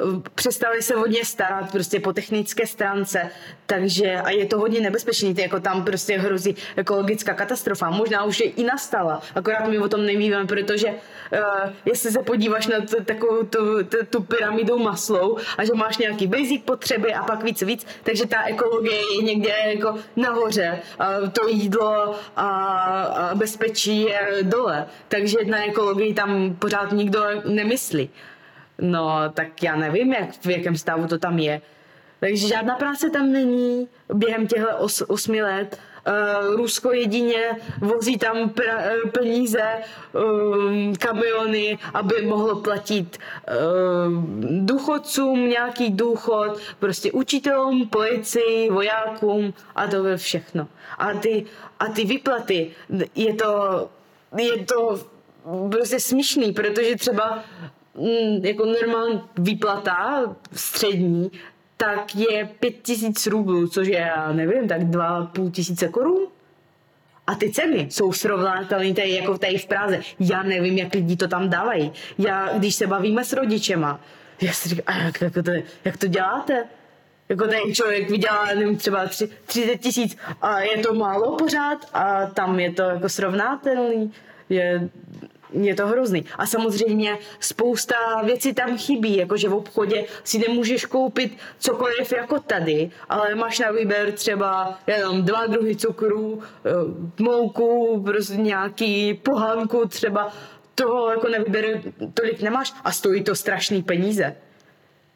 uh, přestali se hodně starat prostě po technické stránce, takže a je to hodně nebezpečný, jako tam prostě hrozí ekologická katastrofa, možná už je i nastala, akorát my o tom nevíme, protože uh, jestli se podíváš na t- takovou tu, t- tu pyramidu maslou a že máš nějaký basic potřeby a pak víc víc, takže ta ekologie je někde jako nahoře, a to jídlo a, a bezpečí je dole, takže na ekologii tam pořád nikdo nemyslí. No, tak já nevím, jak, v jakém stavu to tam je. Takže žádná práce tam není během těchto os, osmi let. Uh, Rusko jedině vozí tam pra, uh, peníze, um, kamiony, aby mohlo platit uh, důchodcům nějaký důchod, prostě učitelům, policii, vojákům a to je všechno. A ty, a ty výplaty, je to, je to prostě směšný, protože třeba mm, jako normální výplata střední, tak je pět tisíc rublů, což je, já nevím, tak dva půl tisíce korun. A ty ceny jsou srovnatelné tady jako tady v Praze. Já nevím, jak lidi to tam dávají. Já, když se bavíme s rodičema, já si říkám, a jak, jak, to, jak to děláte? Jako ten člověk vydělá, nevím, třeba 30 tisíc a je to málo pořád a tam je to jako srovnatelný. Je, je to hrozný. A samozřejmě spousta věcí tam chybí, jakože v obchodě si nemůžeš koupit cokoliv jako tady, ale máš na výběr třeba jenom dva druhy cukru, eh, mouku, prostě nějaký pohánku třeba, toho jako na výběr tolik nemáš a stojí to strašný peníze.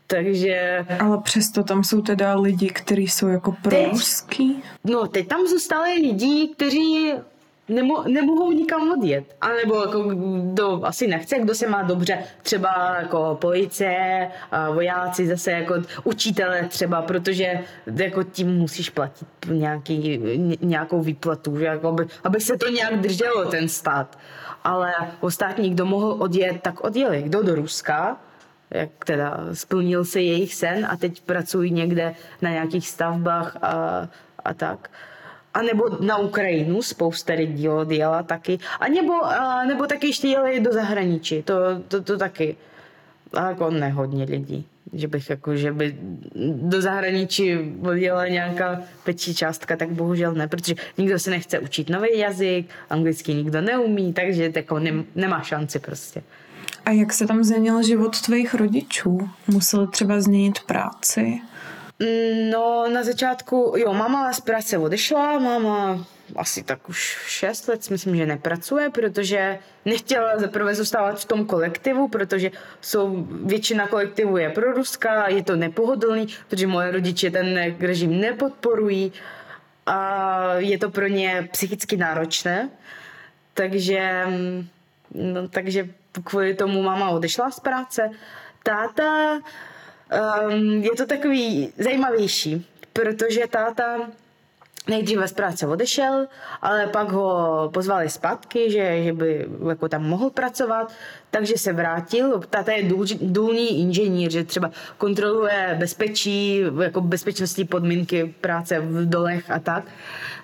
Takže... Ale přesto tam jsou teda lidi, kteří jsou jako proruský? No, teď tam zůstali lidi, kteří nemo, nemohou nikam odjet. A nebo jako kdo asi nechce, kdo se má dobře, třeba jako policie, vojáci, zase jako učitele třeba, protože jako tím musíš platit nějaký, nějakou výplatu, že jako aby, aby se to nějak drželo ten stát. Ale ostatní, kdo mohl odjet, tak odjeli. Kdo do Ruska, jak teda splnil se jejich sen a teď pracují někde na nějakých stavbách a, a tak a nebo na Ukrajinu, spousta lidí odjela taky, a nebo, a nebo taky ještě jeli do zahraničí, to, to, to taky. A jako nehodně lidí, že bych jako, že by do zahraničí odjela nějaká větší částka, tak bohužel ne, protože nikdo se nechce učit nový jazyk, anglicky nikdo neumí, takže jako nem, nemá šanci prostě. A jak se tam změnil život tvých rodičů? Museli třeba změnit práci? No, na začátku, jo, máma z práce odešla, máma asi tak už 6 let, myslím, že nepracuje, protože nechtěla zaprvé zůstávat v tom kolektivu, protože jsou, většina kolektivu je pro Ruska, je to nepohodlný, protože moje rodiče ten režim nepodporují a je to pro ně psychicky náročné. Takže, no, takže kvůli tomu máma odešla z práce. Táta um, je to takový zajímavější, protože táta nejdříve z práce odešel, ale pak ho pozvali zpátky, že, že by jako tam mohl pracovat, takže se vrátil. Táta je důl, důlní inženýr, že třeba kontroluje bezpečí, jako bezpečnostní podmínky práce v dolech a tak.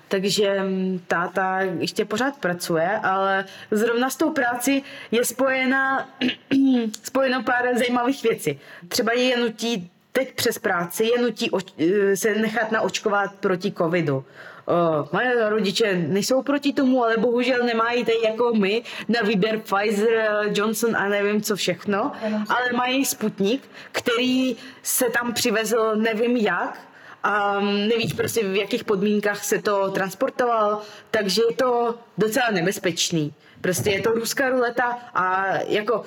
Takže mm, táta ještě pořád pracuje, ale zrovna s tou práci je spojena, (clears throat) spojeno pár zajímavých věcí. Třeba je nutí teď přes práci je nutí oč- eh, se nechat naočkovat proti covidu. Uh, moje rodiče nejsou proti tomu, ale bohužel nemají tady jako my na výběr Pfizer, Johnson a nevím co všechno, ale mají Sputnik, který se tam přivezl nevím jak, a nevíš prostě v jakých podmínkách se to transportovalo, takže je to docela nebezpečný. Prostě je to ruská ruleta a jako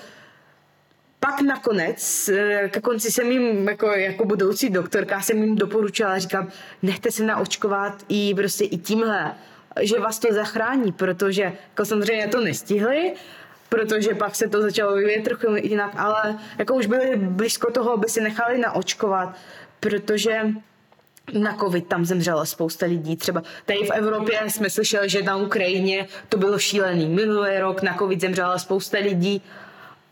pak nakonec, eh, ke konci jsem jim jako, jako budoucí doktorka jsem jim doporučila, říkám, nechte se naočkovat i prostě i tímhle, že vás to zachrání, protože jako samozřejmě to nestihli, protože pak se to začalo vyvíjet trochu jinak, ale jako už byli blízko toho, aby se nechali naočkovat, protože na covid tam zemřela spousta lidí. Třeba tady v Evropě jsme slyšeli, že na Ukrajině to bylo šílený. Minulý rok na covid zemřela spousta lidí,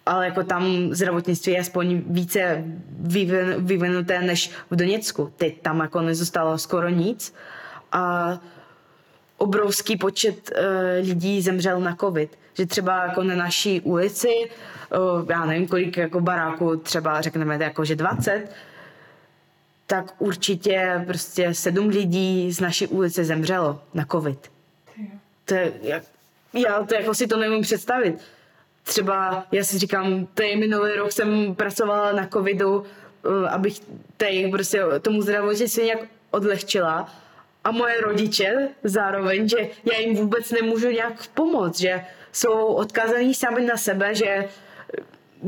ale jako tam zdravotnictví je aspoň více vyvinuté než v Doněcku. Teď tam jako nezůstalo skoro nic a obrovský počet uh, lidí zemřel na covid. Že třeba jako na naší ulici, uh, já nevím kolik jako baráků, třeba řekneme jako že 20, tak určitě prostě sedm lidí z naší ulice zemřelo na covid. To je, jak, já to jako si to nevím představit. Třeba já si říkám, tady minulý rok jsem pracovala na covidu, uh, abych tady prostě tomu zdravotnictví nějak odlehčila a moje rodiče zároveň, že já jim vůbec nemůžu nějak pomoct, že jsou odkázaní sami na sebe, že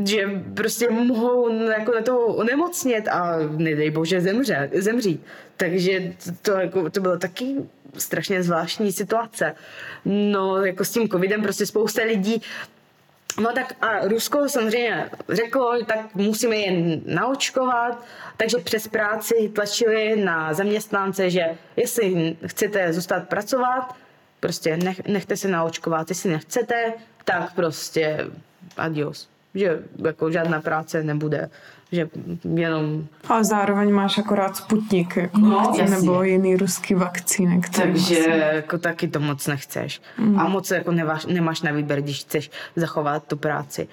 že prostě mohou jako na toho onemocnět a nedej bože zemře, zemřít. Takže to, jako, to bylo taky strašně zvláštní situace. No, jako s tím covidem prostě spousta lidí No tak a Rusko samozřejmě řeklo, tak musíme je naočkovat, takže přes práci tlačili na zaměstnance, že jestli chcete zůstat pracovat, prostě nech, nechte se naočkovat, jestli nechcete, tak prostě adios že jako žádná práce nebude, že jenom... A zároveň máš akorát Sputnik, jako no, nebo jiný ruský vakcíny. Takže jako taky to moc nechceš. Mm. A moc jako nemáš, nemáš na výběr, když chceš zachovat tu práci.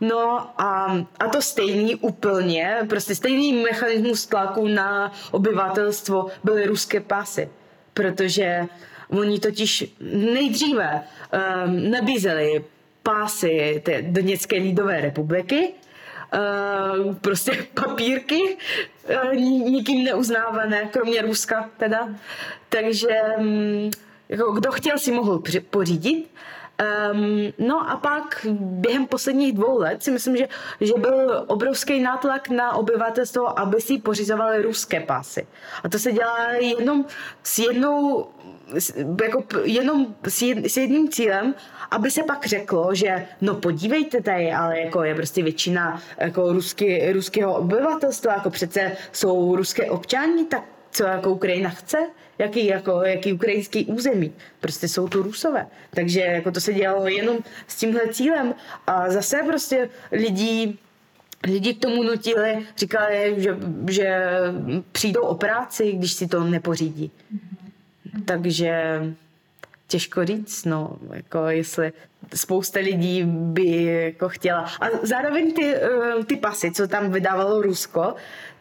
No a, a to stejný úplně, prostě stejný mechanismus tlaku na obyvatelstvo byly ruské pasy. Protože oni totiž nejdříve um, nabízeli pásy té Doněcké lidové republiky, Uh, prostě papírky, uh, nikým neuznávané, kromě Ruska teda. Takže um, jako kdo chtěl, si mohl pořídit. Um, no a pak během posledních dvou let si myslím, že, že byl obrovský nátlak na obyvatelstvo, aby si pořizovali ruské pásy. A to se dělá jenom s jednou jako jenom s jedním cílem, aby se pak řeklo, že no podívejte tady, ale jako je prostě většina jako rusky, ruského obyvatelstva, jako přece jsou ruské občany, tak co jako Ukrajina chce, jaký, jako, jaký ukrajinský území. Prostě jsou tu rusové. Takže jako to se dělalo jenom s tímhle cílem. A zase prostě lidí lidi k tomu nutili, říkali, že, že přijdou o práci, když si to nepořídí. Takže těžko říct, no, jako jestli spousta lidí by jako chtěla. A zároveň ty, eh, ty pasy, co tam vydávalo Rusko,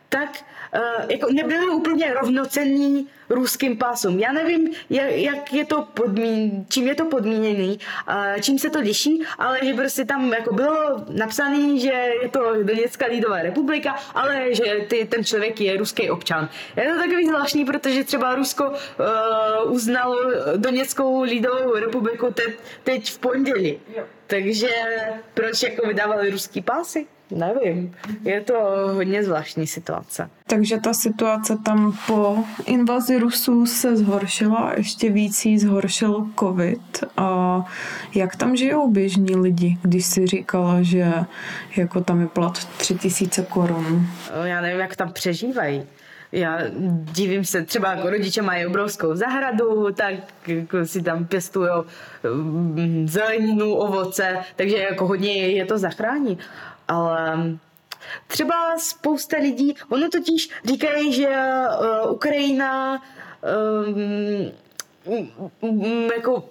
tak uh, jako nebyly úplně rovnocenní ruským pásům. Já nevím, jak, je to podmín, čím je to podmíněný, čím se to liší, ale že prostě tam jako bylo napsané, že je to Doněcká lidová republika, ale že ty, ten člověk je ruský občan. Je to takový zvláštní, protože třeba Rusko uh, uznalo Doněckou lidovou republiku te, teď v pondělí. Takže proč jako vydávali ruský pásy? Nevím, je to hodně zvláštní situace. Takže ta situace tam po invazi Rusů se zhoršila, ještě víc jí zhoršil covid. A jak tam žijou běžní lidi, když si říkala, že jako tam je plat 3000 korun? Já nevím, jak tam přežívají já divím se, třeba jako rodiče mají obrovskou zahradu, tak jako si tam pěstují mm, zeleninu, ovoce, takže jako hodně je to zachrání ale třeba spousta lidí, ono totiž říkají, že uh, Ukrajina um, jako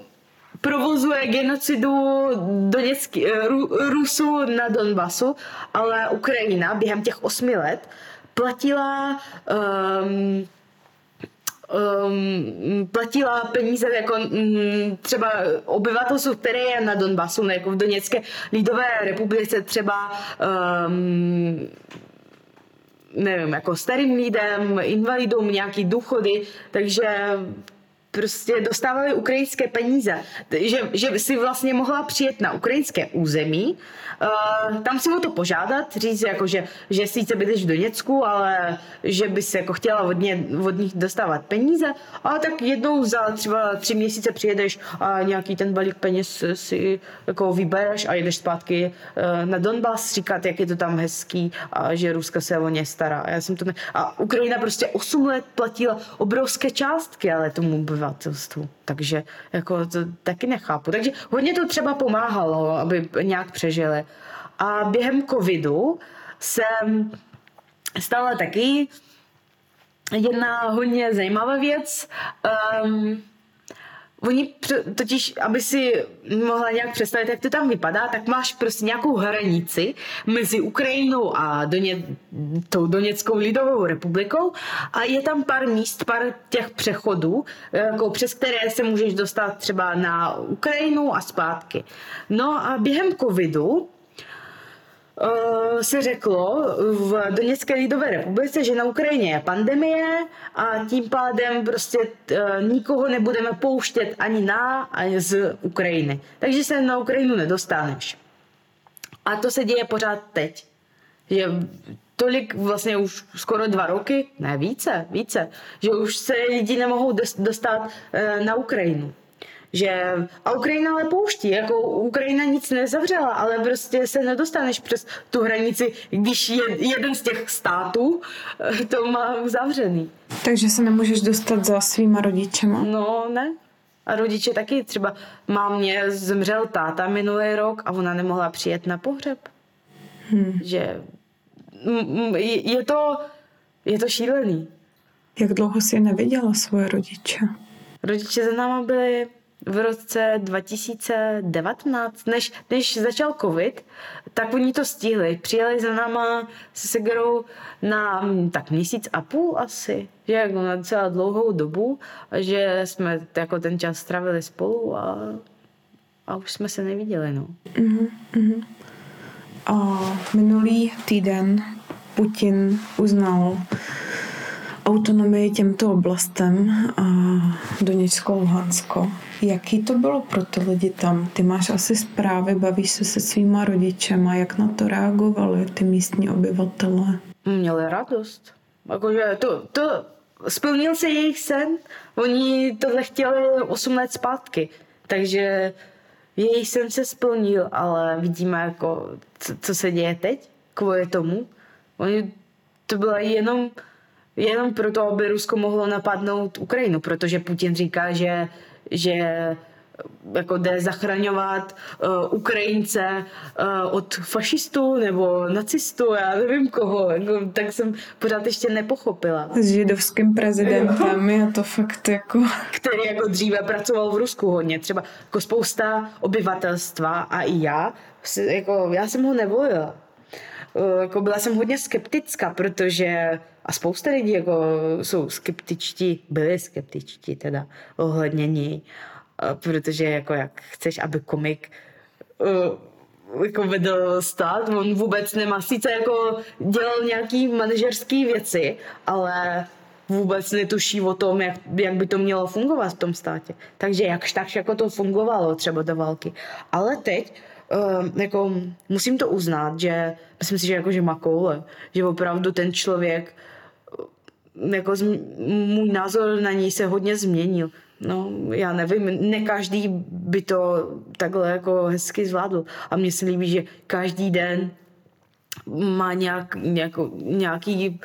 provozuje genocidu Doněcky, eh, Ru, Rusů na Donbasu, ale Ukrajina během těch osmi let platila um, um, platila peníze jako um, třeba obyvatelstvu, které je na Donbasu, jako v Doněcké lidové republice třeba um, nevím, jako starým lidem, invalidům, nějaký důchody, takže prostě dostávali ukrajinské peníze, že, že si vlastně mohla přijet na ukrajinské území, uh, tam si o to požádat, říct jako, že, že sice bydlíš v Doněcku, ale že by se jako chtěla od, ně, od nich dostávat peníze, a tak jednou za třeba tři měsíce přijedeš a nějaký ten balík peněz si jako vybereš a jedeš zpátky uh, na Donbass říkat, jak je to tam hezký a že Ruska se o ně stará. Já jsem to ne... A Ukrajina prostě 8 let platila obrovské částky, ale tomu obyvatelstvu. Takže jako to taky nechápu. Takže hodně to třeba pomáhalo, aby nějak přežili. A během covidu jsem stala taky jedna hodně zajímavá věc. Um, Oni totiž, aby si mohla nějak představit, jak to tam vypadá, tak máš prostě nějakou hranici mezi Ukrajinou a Doně, tou Doněckou lidovou republikou a je tam pár míst, pár těch přechodů, jako přes které se můžeš dostat třeba na Ukrajinu a zpátky. No a během covidu se řeklo v Doněcké lidové republice, že na Ukrajině je pandemie a tím pádem prostě uh, nikoho nebudeme pouštět ani na, ani z Ukrajiny. Takže se na Ukrajinu nedostaneš. A to se děje pořád teď. Že tolik vlastně už skoro dva roky, ne více, více, že už se lidi nemohou dostat uh, na Ukrajinu že a Ukrajina ale pouští, jako Ukrajina nic nezavřela, ale prostě se nedostaneš přes tu hranici, když je, jeden z těch států eh, to má zavřený. Takže se nemůžeš dostat za svýma rodičema? No, ne. A rodiče taky, třeba mámě zemřel táta minulý rok a ona nemohla přijet na pohřeb. Hmm. Že je to, je to šílený. Jak dlouho jsi neviděla svoje rodiče? Rodiče za náma byli v roce 2019, než, než začal covid, tak oni to stihli. Přijeli za náma se Segerou na hm, tak měsíc a půl asi, že jako na celá dlouhou dobu, že jsme jako ten čas strávili spolu a, a už jsme se neviděli. No. Mm-hmm. A minulý týden Putin uznal autonomii těmto oblastem a Doněcko, Luhansko. Jaký to bylo pro ty lidi tam? Ty máš asi zprávy, bavíš se se svýma rodičema, jak na to reagovali ty místní obyvatele? Měli radost. Jakože to, to splnil se jejich sen. Oni tohle chtěli 8 let zpátky. Takže jejich sen se splnil, ale vidíme, jako, co, co se děje teď kvůli tomu. Oni, to bylo jenom jenom proto, aby Rusko mohlo napadnout Ukrajinu, protože Putin říká, že, že jako jde zachraňovat uh, Ukrajince uh, od fašistů nebo nacistů, já nevím koho, jako, tak jsem pořád ještě nepochopila. S židovským prezidentem je to fakt jako... Který jako dříve pracoval v Rusku hodně, třeba jako spousta obyvatelstva a i já, jako, já jsem ho nevolila. Uh, jako byla jsem hodně skeptická, protože a spousta lidí jako jsou skeptičtí, byli skeptičtí teda ohledně ní, protože jako jak chceš, aby komik uh, jako vedl stát, on vůbec nemá, sice jako dělal nějaký manažerský věci, ale vůbec netuší o tom, jak, jak by to mělo fungovat v tom státě. Takže jakž tak jako to fungovalo třeba do války. Ale teď uh, jako musím to uznat, že myslím si, že jako, že má koule, že opravdu ten člověk jako z, můj názor na něj se hodně změnil. No, já nevím, ne každý by to takhle jako hezky zvládl. A mně se líbí, že každý den má nějak, nějakou, nějaký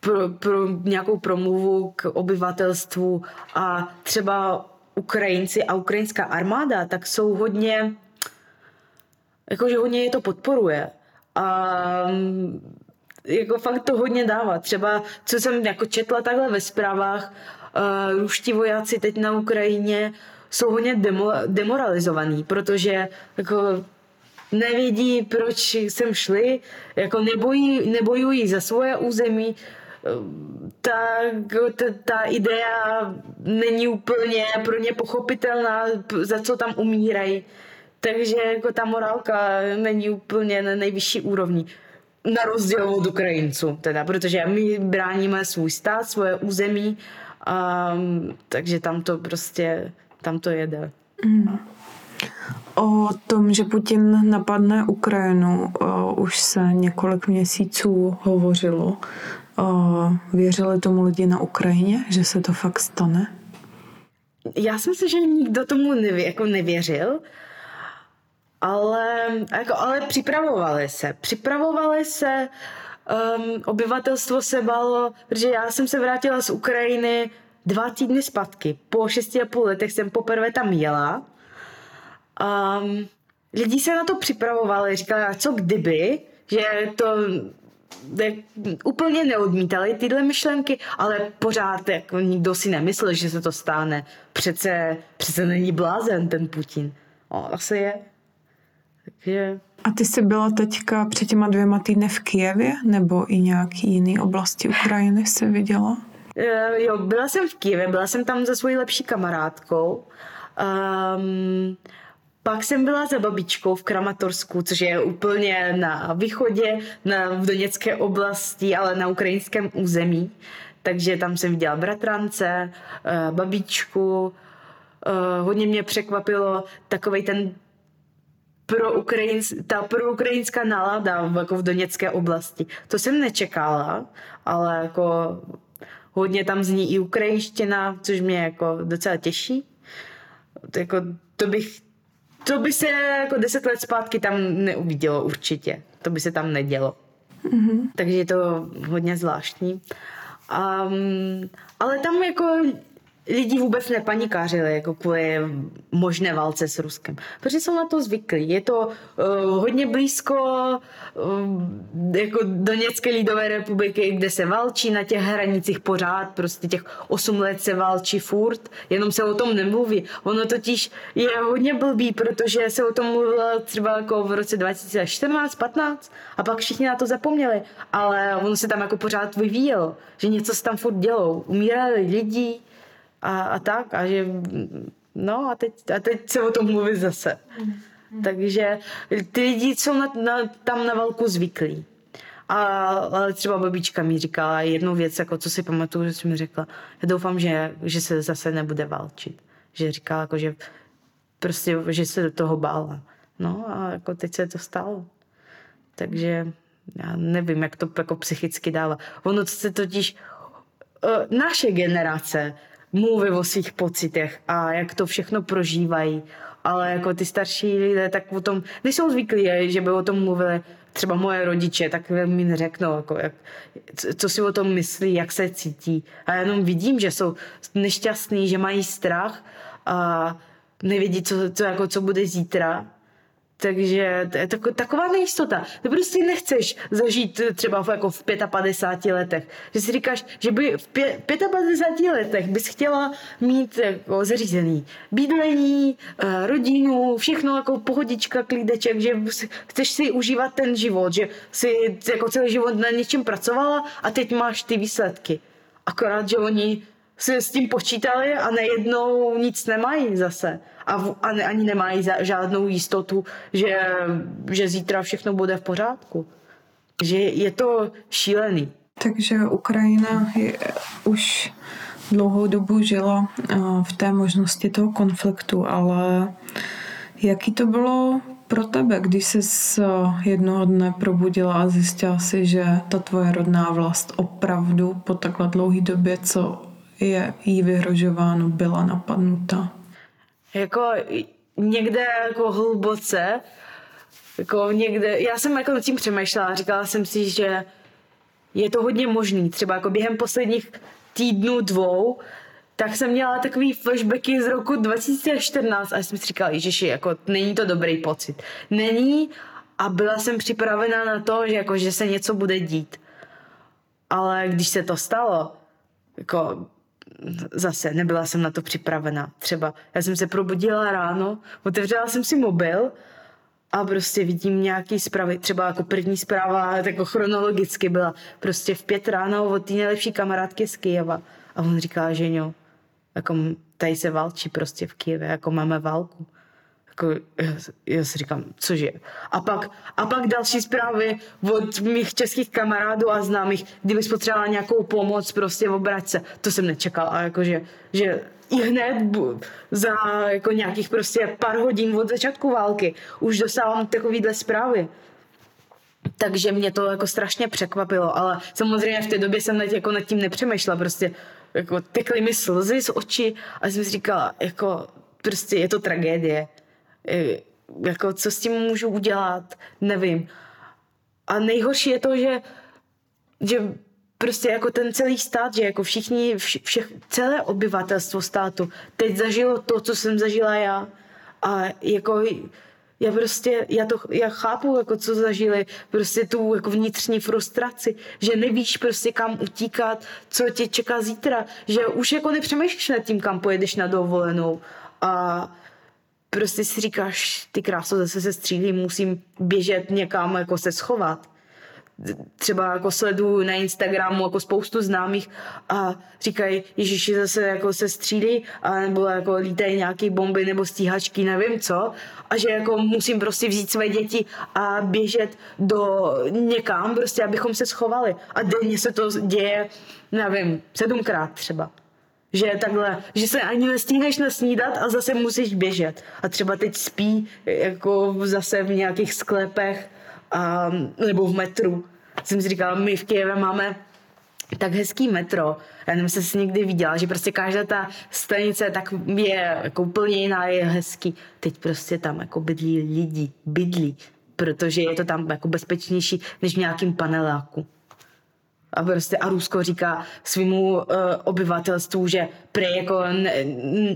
pro, pro, nějakou promluvu k obyvatelstvu a třeba Ukrajinci a ukrajinská armáda, tak jsou hodně, jakože hodně je to podporuje. A jako fakt to hodně dává. Třeba, co jsem jako četla takhle ve zprávách, uh, ruští vojáci teď na Ukrajině jsou hodně demo, demoralizovaní, protože jako nevědí, proč sem šli, jako nebojí, nebojují za svoje území, tak ta, ta idea není úplně pro ně pochopitelná, za co tam umírají. Takže jako ta morálka není úplně na nejvyšší úrovni na rozdíl od Ukrajinců, teda, protože my bráníme svůj stát, svoje území Um, takže tam to prostě, tam to jede. Mm. O tom, že Putin napadne Ukrajinu, o, už se několik měsíců hovořilo. O, věřili tomu lidi na Ukrajině, že se to fakt stane? Já si myslím, že nikdo tomu nevě, jako nevěřil, ale, jako, ale připravovali se. Připravovali se, um, obyvatelstvo se balo, protože já jsem se vrátila z Ukrajiny dva týdny zpátky. Po šesti a půl letech jsem poprvé tam jela. Um, lidi se na to připravovali, říkali, a co kdyby, že to ne, úplně neodmítali tyhle myšlenky, ale pořád jako nikdo si nemyslel, že se to stane. Přece, přece není blázen ten Putin. O, asi je. Takže... A ty jsi byla teďka před těma dvěma týdny v Kijevě nebo i nějaký jiný oblasti Ukrajiny se viděla? Uh, jo, byla jsem v Kijevě, byla jsem tam se svojí lepší kamarádkou. Um, pak jsem byla za babičkou v Kramatorsku, což je úplně na východě, na, v Doněcké oblasti, ale na ukrajinském území. Takže tam jsem viděla bratrance, uh, babičku. Uh, hodně mě překvapilo takový ten pro Ukrajins, ta proukrajinská nálada jako v Doněcké oblasti. To jsem nečekala, ale jako hodně tam zní i ukrajinština, což mě jako docela těší. To, jako, to bych to by se jako deset let zpátky tam neuvidělo určitě. To by se tam nedělo. Mm-hmm. Takže je to hodně zvláštní. Um, ale tam jako lidi vůbec nepanikářili jako kvůli možné válce s Ruskem, protože jsou na to zvyklí. Je to uh, hodně blízko uh, jako Doněcké lidové republiky, kde se válčí na těch hranicích pořád, prostě těch 8 let se válčí furt, jenom se o tom nemluví. Ono totiž je hodně blbý, protože se o tom mluvilo třeba jako v roce 2014, 15 a pak všichni na to zapomněli, ale ono se tam jako pořád vyvíjelo, že něco se tam furt dělo. Umírali lidi, a, a tak. A že no a teď, a teď se o tom mluví zase. Mm. Takže ty lidi jsou na, na, tam na velkou zvyklí. A, ale třeba babička mi říkala jednu věc, jako co si pamatuju, že si mi řekla, já doufám, že, že se zase nebude válčit. Že říkala, jako, že prostě, že se do toho bála. No a jako teď se to stalo. Takže já nevím, jak to jako psychicky dává. Ono se totiž uh, naše generace mluví o svých pocitech a jak to všechno prožívají. Ale jako ty starší lidé tak o tom nejsou zvyklí, že by o tom mluvili třeba moje rodiče, tak mi neřeknou, jako jak, co si o tom myslí, jak se cítí. A jenom vidím, že jsou nešťastní, že mají strach a nevědí, co, co, jako, co bude zítra takže to je taková nejistota. Ty prostě nechceš zažít třeba v, jako v 55 letech. Že si říkáš, že by v 55 letech bys chtěla mít jako zařízený bydlení, eh, rodinu, všechno jako pohodička, klídeček, že chceš si užívat ten život, že si jako celý život na něčem pracovala a teď máš ty výsledky. Akorát, že oni si s tím počítali a najednou nic nemají zase. A, v, a ne, ani nemají za, žádnou jistotu, že, že zítra všechno bude v pořádku. Že je to šílený. Takže Ukrajina je, už dlouhou dobu žila v té možnosti toho konfliktu, ale jaký to bylo pro tebe, když jsi jednoho dne probudila a zjistila si, že ta tvoje rodná vlast opravdu po takhle dlouhé době, co je jí vyhrožováno, byla napadnuta? Jako někde jako hluboce, jako někde, já jsem jako tím přemýšlela, říkala jsem si, že je to hodně možný, třeba jako během posledních týdnů, dvou, tak jsem měla takový flashbacky z roku 2014 a jsem si říkala, že jako není to dobrý pocit. Není a byla jsem připravena na to, že, jako, že se něco bude dít. Ale když se to stalo, jako zase nebyla jsem na to připravena. Třeba já jsem se probudila ráno, otevřela jsem si mobil a prostě vidím nějaký zprávy, třeba jako první zpráva, jako chronologicky byla prostě v pět ráno od té nejlepší kamarádky z Kyjeva. A on říká, že jo, jako tady se válčí prostě v Kyjevě, jako máme válku. Jako, já, já si říkám, cože. A pak, a pak další zprávy od mých českých kamarádů a známých, kdyby potřebovala nějakou pomoc, prostě obrať se. To jsem nečekala, jakože, že i hned za jako nějakých prostě pár hodin od začátku války už dostávám takovýhle zprávy. Takže mě to jako strašně překvapilo, ale samozřejmě v té době jsem nad, jako nad tím nepřemýšlela, prostě jako tekly mi slzy z očí a jsem si říkala, jako prostě je to tragédie. E, jako co s tím můžu udělat, nevím. A nejhorší je to, že, že prostě jako ten celý stát, že jako všichni, vše, celé obyvatelstvo státu teď zažilo to, co jsem zažila já. A jako já prostě, já to, já chápu, jako co zažili, prostě tu jako vnitřní frustraci, že nevíš prostě kam utíkat, co tě čeká zítra, že už jako nepřemýšlíš nad tím, kam pojedeš na dovolenou a prostě si říkáš, ty kráso, zase se střílí, musím běžet někam, jako se schovat. Třeba jako sleduju na Instagramu jako spoustu známých a říkají, Ježiši zase jako se střílí a nebo jako lítají nějaké bomby nebo stíhačky, nevím co. A že jako musím prostě vzít své děti a běžet do někam prostě, abychom se schovali. A denně se to děje, nevím, sedmkrát třeba že takhle, že se ani nestíneš nasnídat a zase musíš běžet. A třeba teď spí jako zase v nějakých sklepech a, nebo v metru. Jsem si říkala, my v Kijeve máme tak hezký metro. Já nevím, jestli jsi někdy viděla, že prostě každá ta stanice tak je jako úplně jiná, je hezký. Teď prostě tam jako bydlí lidi, bydlí, protože je to tam jako bezpečnější než v nějakým paneláku. A prostě a Rusko říká svýmu uh, obyvatelstvu, že prej jako ne,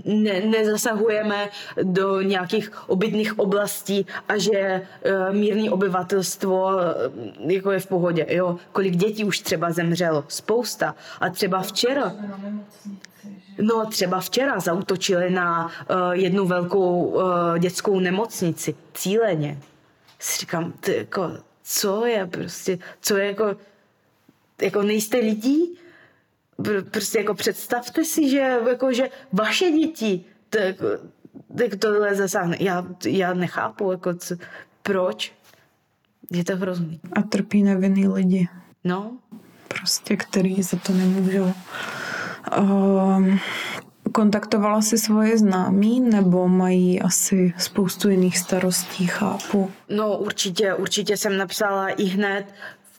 ne, nezasahujeme do nějakých obytných oblastí a že uh, mírný obyvatelstvo uh, jako je v pohodě. Jo? Kolik dětí už třeba zemřelo? Spousta. A třeba včera... No třeba včera zautočili na uh, jednu velkou uh, dětskou nemocnici. Cíleně. Si říkám, ty, jako, co je prostě, co je jako jako nejste lidí, prostě jako představte si, že, jako, že vaše děti to, jako, tak tohle zasáhne. Já, já nechápu, jako, co, proč. Je to hrozný. A trpí nevinný lidi. No. Prostě, který za to nemůžou. Um, kontaktovala si svoje známí nebo mají asi spoustu jiných starostí, chápu? No určitě, určitě jsem napsala i hned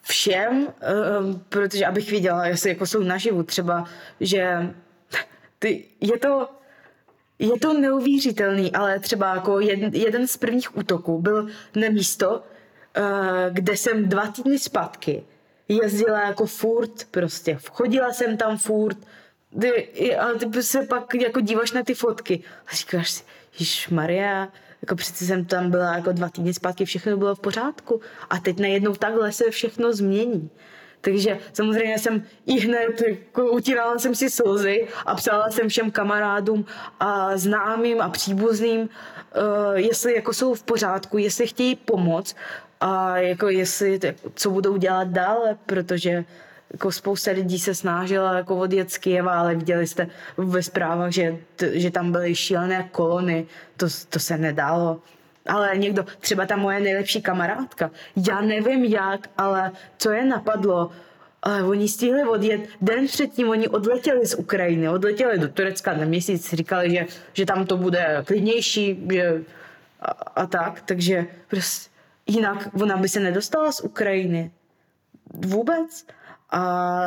všem, uh, protože abych viděla, jestli jako jsou naživu třeba, že ty, je to je to neuvěřitelný, ale třeba jako jeden, jeden z prvních útoků byl na místo, uh, kde jsem dva týdny zpátky jezdila jako furt prostě. Chodila jsem tam furt, ty, ale ty se pak jako díváš na ty fotky a říkáš si, Maria, jako přece jsem tam byla jako dva týdny zpátky, všechno bylo v pořádku a teď najednou takhle se všechno změní. Takže samozřejmě jsem i hned jako utírala jsem si slzy a psala jsem všem kamarádům a známým a příbuzným, uh, jestli jako jsou v pořádku, jestli chtějí pomoc a jako jestli, co budou dělat dále, protože jako spousta lidí se snažila jako odjet z ale viděli jste ve zprávách, že, že tam byly šílené kolony, to, to se nedalo. Ale někdo, třeba ta moje nejlepší kamarádka, já nevím jak, ale co je napadlo, ale oni stihli odjet, den předtím oni odletěli z Ukrajiny, odletěli do Turecka na měsíc, říkali, že, že tam to bude klidnější, že a, a tak, takže prostě jinak ona by se nedostala z Ukrajiny. Vůbec. A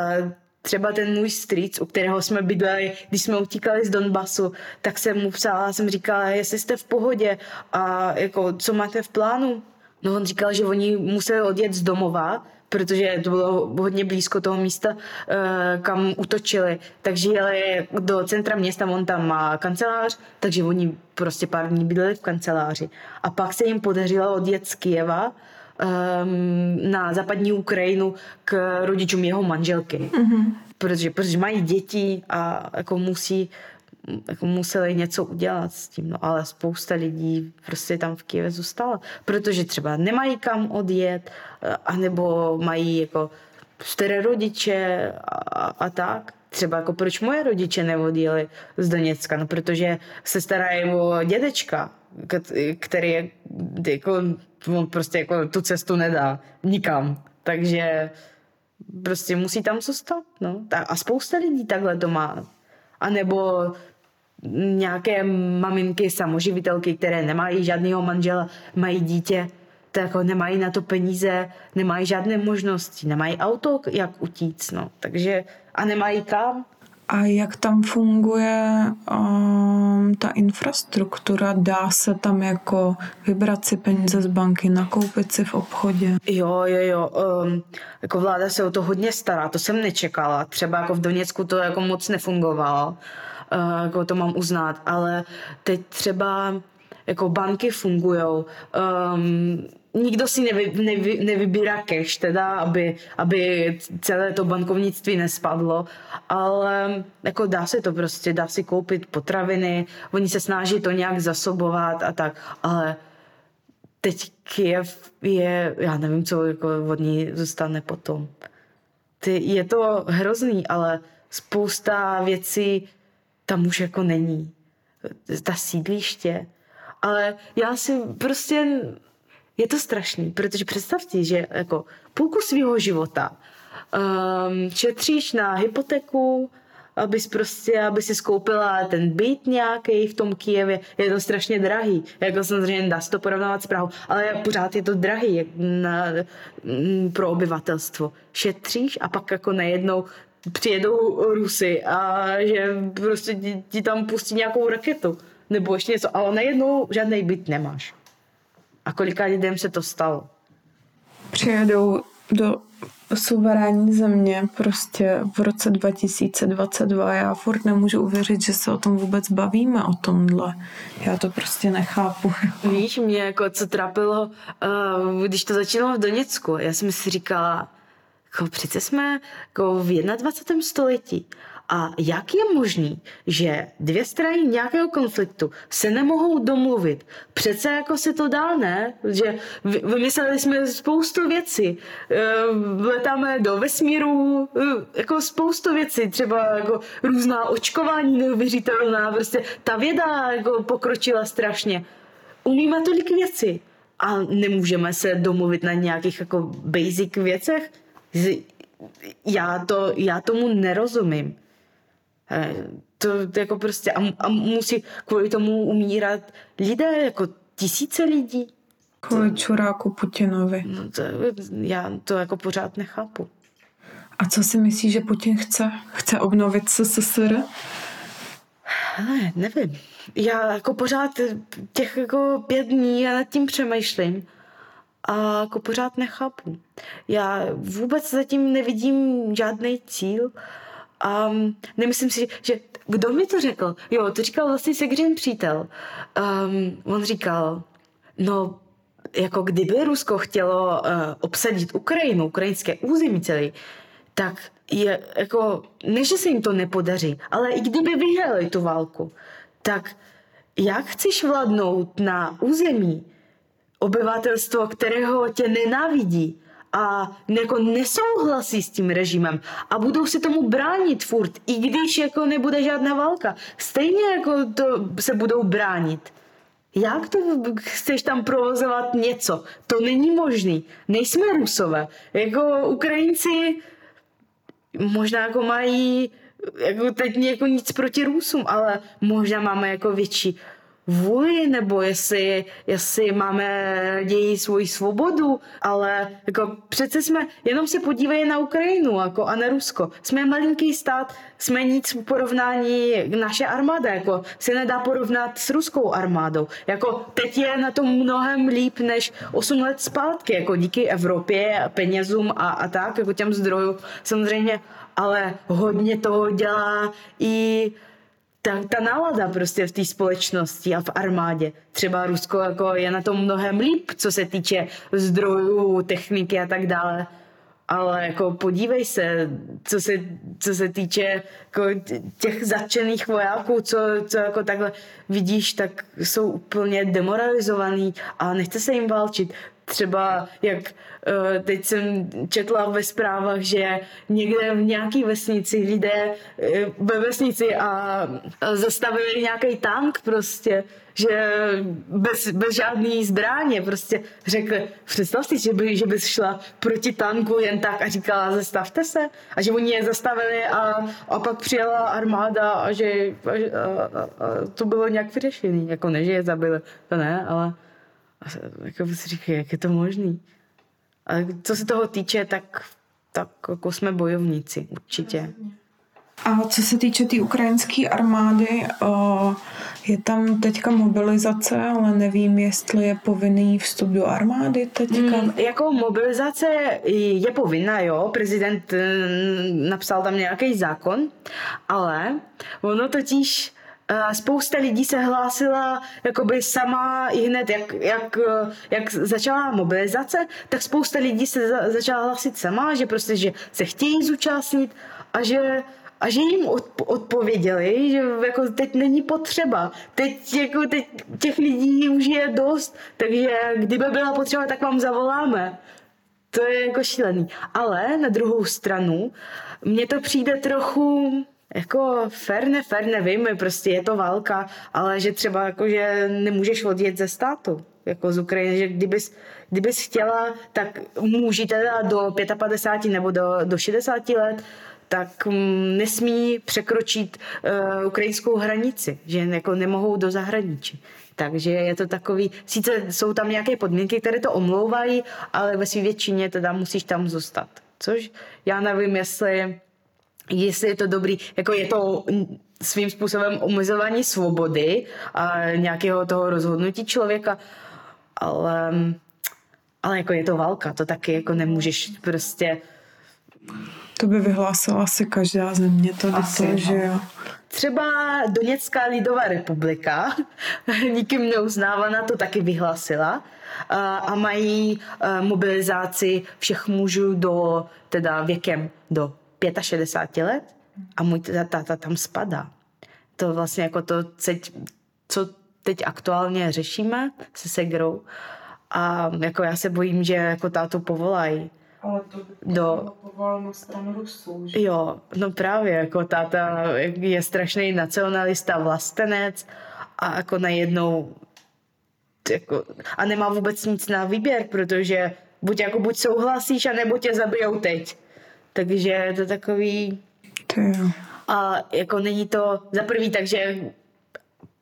třeba ten můj strýc, u kterého jsme bydleli, když jsme utíkali z Donbasu, tak jsem mu psala, jsem říkala, jestli jste v pohodě a jako, co máte v plánu? No on říkal, že oni museli odjet z domova, protože to bylo hodně blízko toho místa, eh, kam utočili. Takže jeli do centra města, on tam má kancelář, takže oni prostě pár dní bydleli v kanceláři. A pak se jim podařilo odjet z Kijeva um, na západní Ukrajinu k rodičům jeho manželky. Mm-hmm. Protože, protože mají děti a jako musí jako museli něco udělat s tím, no ale spousta lidí prostě tam v Kijevě zůstala, protože třeba nemají kam odjet, eh, anebo mají jako staré rodiče a, a tak. Třeba jako proč moje rodiče neodjeli z Doněcka, no protože se starají o dědečka, který je, jako, on prostě jako tu cestu nedá nikam. Takže prostě musí tam zůstat. No. A spousta lidí takhle to má. A nebo nějaké maminky, samoživitelky, které nemají žádného manžela, mají dítě, tak jako nemají na to peníze, nemají žádné možnosti, nemají auto, jak utíct, no. Takže a nemají kam. A jak tam funguje um, ta infrastruktura? Dá se tam jako vybrat si peníze z banky, nakoupit si v obchodě? Jo, jo, jo. Um, jako vláda se o to hodně stará, to jsem nečekala. Třeba jako v Doněcku to jako moc nefungovalo, uh, jako to mám uznat, ale teď třeba jako banky fungují. Um, nikdo si nevy, nevy, nevybírá cash, teda, aby, aby celé to bankovnictví nespadlo, ale jako dá se to prostě, dá si koupit potraviny, oni se snaží to nějak zasobovat a tak, ale teď Kiev je, já nevím, co jako od ní zůstane potom. Ty, je to hrozný, ale spousta věcí tam už jako není. Ta sídliště. Ale já si prostě je to strašný, protože představ si, že jako půlku svého života um, šetříš na hypotéku, abys prostě, aby si skoupila ten byt nějaký v tom Kijevě, je to strašně drahý. Jako samozřejmě dá se to porovnávat s Prahou, ale pořád je to drahý jak na, mm, pro obyvatelstvo. Šetříš a pak jako najednou přijedou Rusy a že prostě ti, ti tam pustí nějakou raketu nebo ještě něco, ale najednou žádný byt nemáš. A kolika lidem se to stalo? Přijedou do suverénní země prostě v roce 2022. Já furt nemůžu uvěřit, že se o tom vůbec bavíme, o tomhle. Já to prostě nechápu. (laughs) Víš, mě jako co trápilo, uh, když to začínalo v Doněcku, já jsem si říkala, jako přece jsme jako v 21. století a jak je možný, že dvě strany nějakého konfliktu se nemohou domluvit? Přece jako se to dá, ne? Že vymysleli jsme spoustu věcí. Eh, letáme do vesmíru, eh, jako spoustu věcí, třeba jako různá očkování neuvěřitelná, prostě ta věda jako pokročila strašně. Umíme tolik věcí a nemůžeme se domluvit na nějakých jako basic věcech? Já, to, já tomu nerozumím. Eh, to, jako prostě a, a musí kvůli tomu umírat lidé, jako tisíce lidí. Kvůli čuráku Putinovi. No to, já to jako pořád nechápu. A co si myslíš, že Putin chce? Chce obnovit SSSR? Ne, nevím. Já jako pořád těch jako pět dní já nad tím přemýšlím a jako pořád nechápu. Já vůbec zatím nevidím žádný cíl um, nemyslím si, že kdo mi to řekl? Jo, to říkal vlastně Segřin přítel. Um, on říkal, no jako kdyby Rusko chtělo uh, obsadit Ukrajinu, ukrajinské území celý, tak je jako, ne, že se jim to nepodaří, ale i kdyby vyhrali tu válku, tak jak chceš vládnout na území obyvatelstvo, kterého tě nenávidí, a jako nesouhlasí s tím režimem a budou se tomu bránit furt, i když jako nebude žádná válka. Stejně jako to se budou bránit. Jak to chceš tam provozovat něco? To není možný. Nejsme Rusové. Jako Ukrajinci možná jako mají jako teď jako nic proti Rusům, ale možná máme jako větší vůli, nebo jestli, jestli máme dějí svoji svobodu, ale jako přece jsme, jenom se podívej na Ukrajinu jako a na Rusko. Jsme malinký stát, jsme nic v porovnání, naše armáda jako se nedá porovnat s ruskou armádou. Jako teď je na tom mnohem líp než 8 let zpátky, jako díky Evropě, penězům a, a tak, jako těm zdrojům samozřejmě, ale hodně toho dělá i ta, ta nálada prostě v té společnosti a v armádě. Třeba Rusko jako je na tom mnohem líp, co se týče zdrojů, techniky a tak dále. Ale jako podívej se, co se, co se týče jako těch zatčených vojáků, co, co jako takhle vidíš, tak jsou úplně demoralizovaný a nechce se jim válčit. Třeba jak eh, teď jsem četla ve zprávách, že někde v nějaké vesnici lidé eh, ve vesnici a zastavili nějaký tank prostě, že bez, bez žádný zbraně prostě. Řekli, představ si, že by, že bys šla proti tanku jen tak a říkala, zastavte se. A že oni je zastavili a, a pak přijela armáda a že a, a, a to bylo nějak vyřešený, jako ne, že je zabili, to ne, ale jako si říkají, jak je to možný. Ale co se toho týče, tak, tak jako jsme bojovníci, určitě. A co se týče té tý ukrajinské armády, je tam teďka mobilizace, ale nevím, jestli je povinný vstup do armády teďka. Hmm, jako mobilizace je povinná, jo. Prezident napsal tam nějaký zákon, ale ono totiž spousta lidí se hlásila jakoby sama i hned, jak, jak, jak začala mobilizace, tak spousta lidí se za, začala hlásit sama, že prostě, že se chtějí zúčastnit a že a že jim odpověděli, že jako teď není potřeba. Teď, jako teď těch lidí už je dost, takže kdyby byla potřeba, tak vám zavoláme. To je jako šílený. Ale na druhou stranu, mně to přijde trochu jako fair, ne fair, nevím, prostě je to válka, ale že třeba jako, že nemůžeš odjet ze státu, jako z Ukrajiny, že kdybys, kdybys chtěla, tak může teda do 55 nebo do, do 60 let, tak mm, nesmí překročit uh, ukrajinskou hranici, že jako nemohou do zahraničí. Takže je to takový, sice jsou tam nějaké podmínky, které to omlouvají, ale ve své většině teda musíš tam zůstat. Což já nevím, jestli, jestli je to dobrý, jako je to svým způsobem omezování svobody a nějakého toho rozhodnutí člověka, ale, ale jako je to válka, to taky jako nemůžeš prostě to by vyhlásila asi každá země, to asi, to, že jo. Třeba Doněcká lidová republika, (laughs) nikým neuznávaná, to taky vyhlásila a mají mobilizaci všech mužů do, teda věkem do 65 let a můj táta tam spadá. To vlastně jako to, co teď aktuálně řešíme se Segrou a jako já se bojím, že jako tátu povolají ale to by do... na stranu Rusů, že? Jo, no právě, jako táta je strašný nacionalista, vlastenec a jako najednou jako, a nemá vůbec nic na výběr, protože buď jako buď souhlasíš, anebo tě zabijou teď. Takže to je takový... To jo. A jako není to za prvý, takže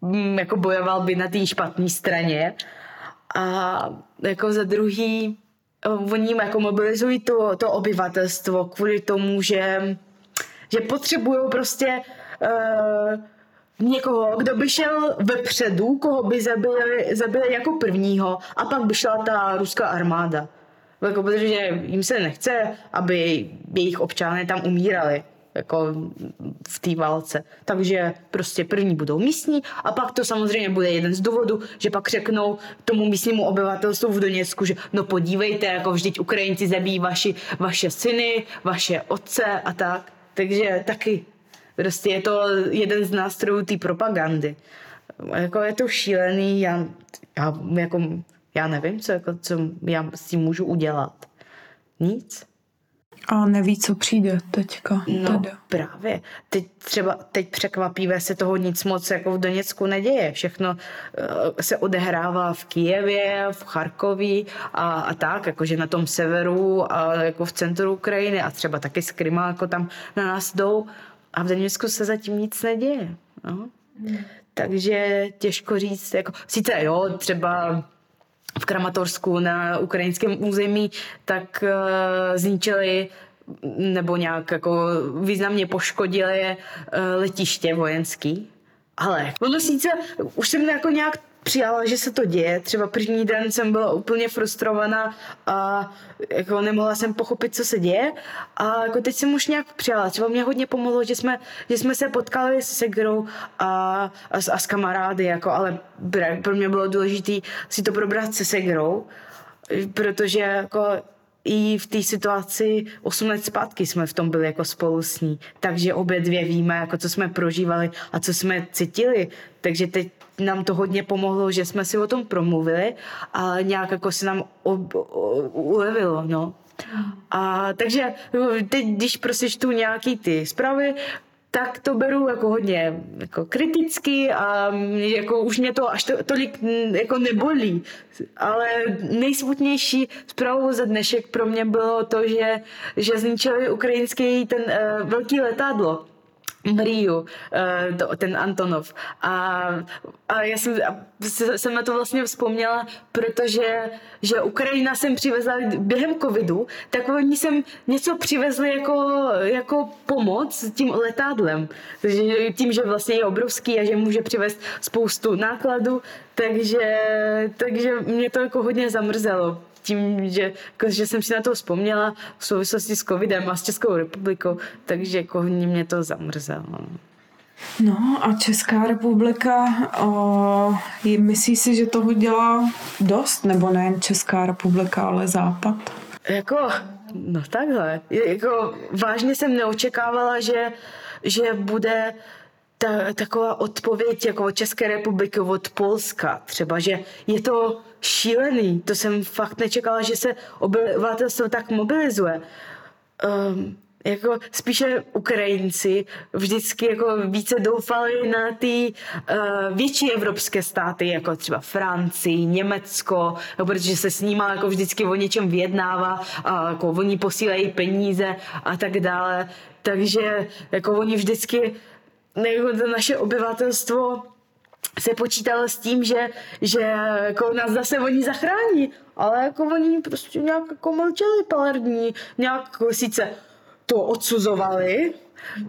mm, jako bojoval by na té špatné straně a jako za druhý oni jako mobilizují to, to obyvatelstvo kvůli tomu, že, že potřebují prostě uh, někoho, kdo by šel vepředu, koho by zabili, zabili jako prvního a pak by šla ta ruská armáda. Jako, protože jim se nechce, aby jejich občané tam umírali jako v té válce. Takže prostě první budou místní a pak to samozřejmě bude jeden z důvodů, že pak řeknou tomu místnímu obyvatelstvu v Doněcku, že no podívejte, jako vždyť Ukrajinci zabíjí vaši, vaše syny, vaše otce a tak. Takže taky prostě je to jeden z nástrojů té propagandy. Jako je to šílený, já, já, jako, já nevím, co, jako, co já s tím můžu udělat. Nic. A neví, co přijde teďka. No teda. právě. Teď třeba, teď překvapivé se toho nic moc jako v Doněcku neděje. Všechno uh, se odehrává v Kijevě, v Charkově a, a tak, jakože na tom severu a jako v centru Ukrajiny a třeba taky z Kryma, jako tam na nás jdou. A v Doněcku se zatím nic neděje. No. Hmm. Takže těžko říct, jako, sice jo, třeba v Kramatorsku na ukrajinském území, tak uh, zničili nebo nějak jako významně poškodili uh, letiště vojenský. Ale ono sice, už jsem jako nějak přijala, že se to děje. Třeba první den jsem byla úplně frustrovaná a jako nemohla jsem pochopit, co se děje. A jako teď jsem už nějak přijala. Třeba mě hodně pomohlo, že jsme, že jsme se potkali s Segrou a, a, a s kamarády, jako, ale pro mě bylo důležité si to probrat se Segrou, protože jako i v té situaci 8 let zpátky jsme v tom byli jako spolu s ní. Takže obě dvě víme, jako co jsme prožívali a co jsme cítili. Takže teď nám to hodně pomohlo, že jsme si o tom promluvili a nějak jako se nám ob, ob, ulevilo, no. A takže teď, když prostě čtu nějaký ty zprávy, tak to beru jako hodně jako kriticky a jako už mě to až to, tolik jako nebolí. Ale nejsmutnější zprávou za dnešek pro mě bylo to, že, že zničili ukrajinský ten uh, velký letadlo Mriu, eh, ten Antonov. A, a já jsem, jsem na to vlastně vzpomněla, protože že Ukrajina sem přivezla během covidu, tak oni sem něco přivezli jako, jako pomoc tím letadlem. Takže tím, že vlastně je obrovský a že může přivést spoustu nákladů, takže, takže mě to jako hodně zamrzelo tím, že, jako, že jsem si na to vzpomněla v souvislosti s covidem a s Českou republikou, takže jako mě to zamrzelo. No a Česká republika, o, myslí si, že toho dělá dost, nebo nejen Česká republika, ale Západ? Jako, no takhle. Jako, vážně jsem neočekávala, že, že bude ta, taková odpověď jako od České republiky, od Polska třeba, že je to šílený. To jsem fakt nečekala, že se obyvatelstvo tak mobilizuje. Um, jako spíše Ukrajinci vždycky jako více doufali na ty uh, větší evropské státy, jako třeba Francii, Německo, protože se s nimi jako vždycky o něčem vyjednává, a jako oni posílají peníze a tak dále. Takže jako oni vždycky jako naše obyvatelstvo se počítalo s tím, že, že jako nás zase oni zachrání, ale jako oni prostě nějak jako mlčeli pár dní, nějak jako sice to odsuzovali,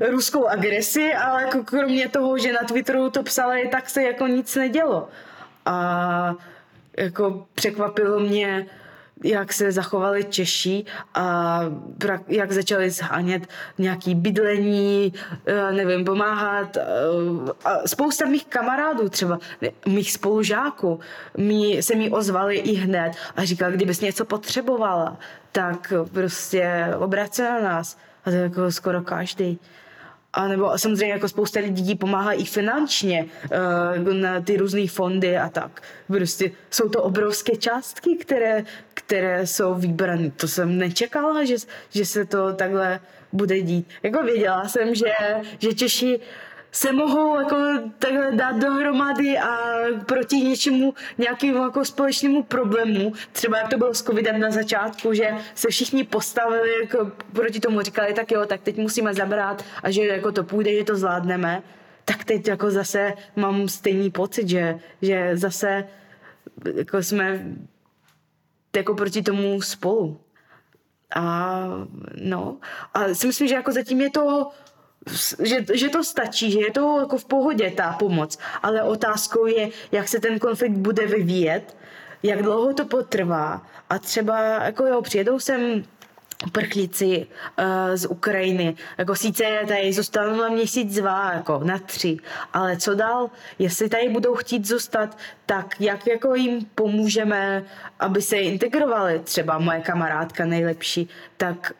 ruskou agresi, ale jako kromě toho, že na Twitteru to psali, tak se jako nic nedělo. A jako překvapilo mě, jak se zachovali Češi a jak začali zhánět nějaký bydlení, eh, nevím, pomáhat. Eh, a spousta mých kamarádů třeba, mých spolužáků, mi, se mi ozvali i hned a říkali, kdybys něco potřebovala, tak prostě obrať se na nás. A to je jako skoro každý. A nebo samozřejmě jako spousta lidí pomáhá i finančně uh, na ty různé fondy a tak. Prostě jsou to obrovské částky, které, které jsou vybrané. To jsem nečekala, že, že se to takhle bude dít. Jako věděla jsem, že, že Češi se mohou jako takhle dát dohromady a proti něčemu, nějakému jako společnému problému, třeba jak to bylo s covidem na začátku, že se všichni postavili jako proti tomu, říkali, tak jo, tak teď musíme zabrat a že jako to půjde, že to zvládneme, tak teď jako zase mám stejný pocit, že, že zase jako jsme jako proti tomu spolu. A no, a si myslím, že jako zatím je to že, že to stačí, že je to jako v pohodě ta pomoc, ale otázkou je, jak se ten konflikt bude vyvíjet, jak dlouho to potrvá. A třeba jako jo, přijedou sem prchlíci uh, z Ukrajiny. Jako sice tady zůstanou na měsíc, dva, jako na tři, ale co dál? Jestli tady budou chtít zůstat, tak jak jako jim pomůžeme, aby se integrovali? Třeba moje kamarádka nejlepší, tak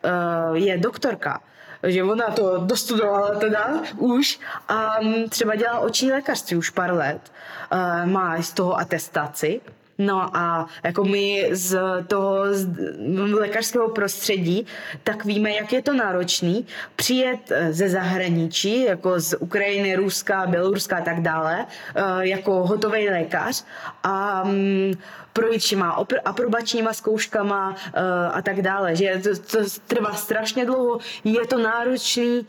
uh, je doktorka že ona to dostudovala teda už a mm, třeba dělá oční lékařství už pár let. Má z toho atestaci, No a jako my z toho z lékařského prostředí, tak víme, jak je to náročný přijet eh, ze zahraničí, jako z Ukrajiny, Ruska, Běloruska a tak dále, eh, jako hotový lékař a mm, projít všema aprobačníma zkouškama uh, a tak dále, že to, to trvá strašně dlouho, je to náročný,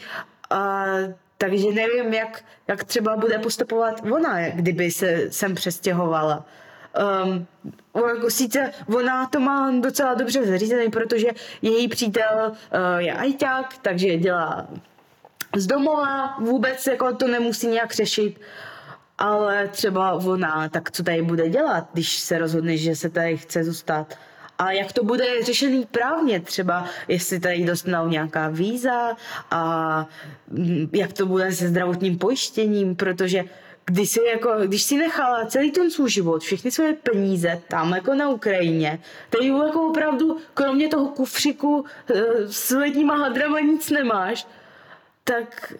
uh, takže nevím, jak, jak třeba bude postupovat ona, kdyby se sem přestěhovala. Um, jako sice ona to má docela dobře zařízený, protože její přítel uh, je ajťák, takže dělá z domova, vůbec jako to nemusí nějak řešit. Ale třeba ona, tak co tady bude dělat, když se rozhodne, že se tady chce zůstat? A jak to bude řešený právně, třeba jestli tady dostanou nějaká víza a mm, jak to bude se zdravotním pojištěním, protože když si, jako, když si nechala celý ten svůj život, všechny své peníze tam jako na Ukrajině, tady jako opravdu kromě toho kufřiku eh, s letníma hadrama nic nemáš, tak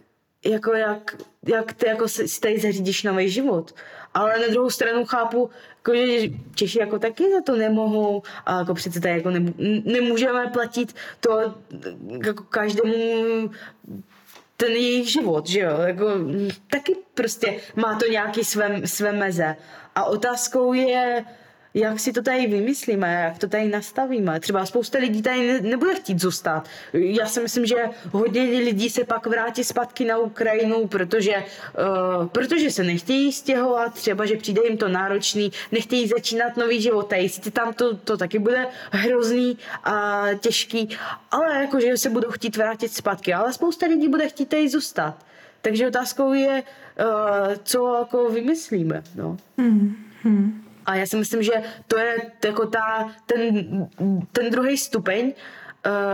jako jak, jak ty jako si tady zařídíš nový život. Ale na druhou stranu chápu, jako, že Češi jako taky za to nemohou a jako přece tady jako nemůžeme platit to jako každému ten jejich život, že jo, jako, taky prostě má to nějaký své, své meze. A otázkou je, jak si to tady vymyslíme, jak to tady nastavíme. Třeba spousta lidí tady ne, nebude chtít zůstat. Já si myslím, že hodně lidí se pak vrátí zpátky na Ukrajinu, protože, uh, protože se nechtějí stěhovat, třeba, že přijde jim to náročný, nechtějí začínat nový život. Tady si tam to, to taky bude hrozný a těžký, ale jakože se budou chtít vrátit zpátky. Ale spousta lidí bude chtít tady zůstat. Takže otázkou je, uh, co jako vymyslíme. No. Hmm. Hmm. A já si myslím, že to je jako ta, ten, ten druhý stupeň,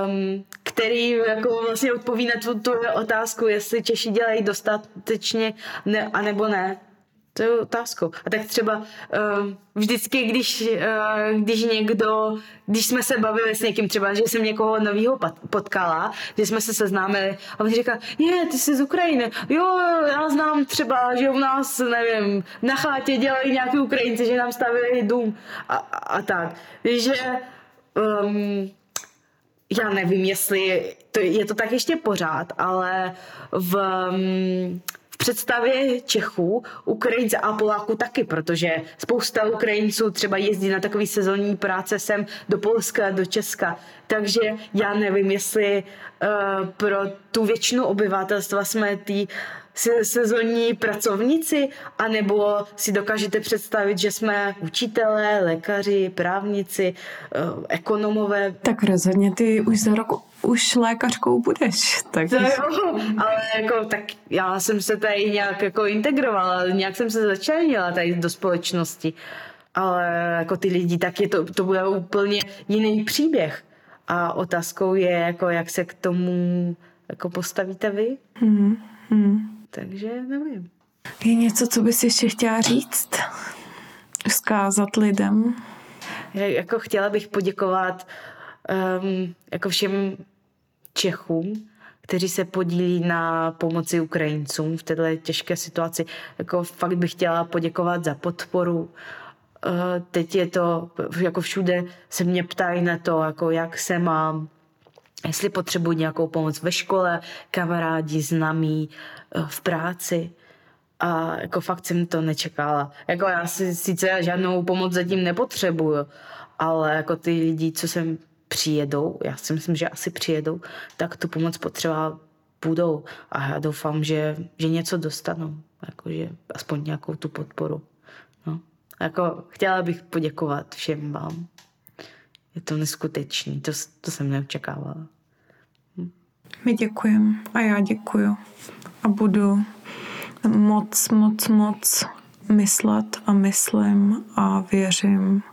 um, který jako vlastně odpoví na tu, tu otázku, jestli Češi dělají dostatečně ne, anebo ne. To je otázkou. A tak třeba uh, vždycky, když, uh, když někdo, když jsme se bavili s někým, třeba, že jsem někoho nového potkala, že jsme se seznámili a on říká, je, ty jsi z Ukrajiny. Jo, já znám třeba, že u nás, nevím, na chátě dělají nějaký Ukrajinci, že nám stavili dům a, a, a tak. Že um, já nevím, jestli to, je to tak ještě pořád, ale v, um, představě Čechů, Ukrajince a Poláků taky, protože spousta Ukrajinců třeba jezdí na takový sezónní práce sem do Polska, do Česka. Takže já nevím, jestli uh, pro tu většinu obyvatelstva jsme ty sezónní pracovníci, anebo si dokážete představit, že jsme učitelé, lékaři, právníci, uh, ekonomové. Tak rozhodně ty už za rok už lékařkou budeš. Tak... To jo, ale jako, tak já jsem se tady nějak jako integrovala, nějak jsem se začlenila tady do společnosti. Ale jako ty lidi, tak je to, to bude úplně jiný příběh. A otázkou je, jako, jak se k tomu jako postavíte vy. Hmm. Takže nevím. Je něco, co bys ještě chtěla říct? Vzkázat lidem? Jako chtěla bych poděkovat um, jako všem Čechům, kteří se podílí na pomoci Ukrajincům v této těžké situaci. Jako fakt bych chtěla poděkovat za podporu. Eh, teď je to, jako všude se mě ptají na to, jako jak se mám, jestli potřebuji nějakou pomoc ve škole, kamarádi, známí, eh, v práci. A jako fakt jsem to nečekala. Jako já si sice žádnou pomoc zatím nepotřebuju, ale jako ty lidi, co jsem přijedou, já si myslím, že asi přijedou, tak tu pomoc potřeba budou a já doufám, že, že něco dostanou, jakože aspoň nějakou tu podporu. No. Jako, chtěla bych poděkovat všem vám. Je to neskutečný, to, to jsem neočekávala. My děkujeme a já děkuju. A budu moc, moc, moc myslet a myslím a věřím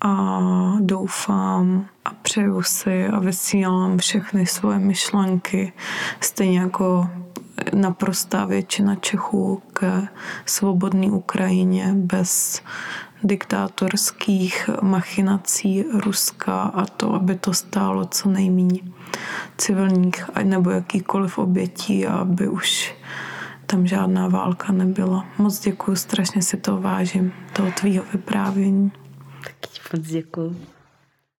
a doufám a přeju si a vysílám všechny svoje myšlenky, stejně jako naprostá většina Čechů k svobodné Ukrajině bez diktátorských machinací Ruska a to, aby to stálo co nejméně civilních nebo jakýkoliv obětí aby už tam žádná válka nebyla. Moc děkuji, strašně si to vážím, toho tvýho vyprávění. Taky moc děkuji.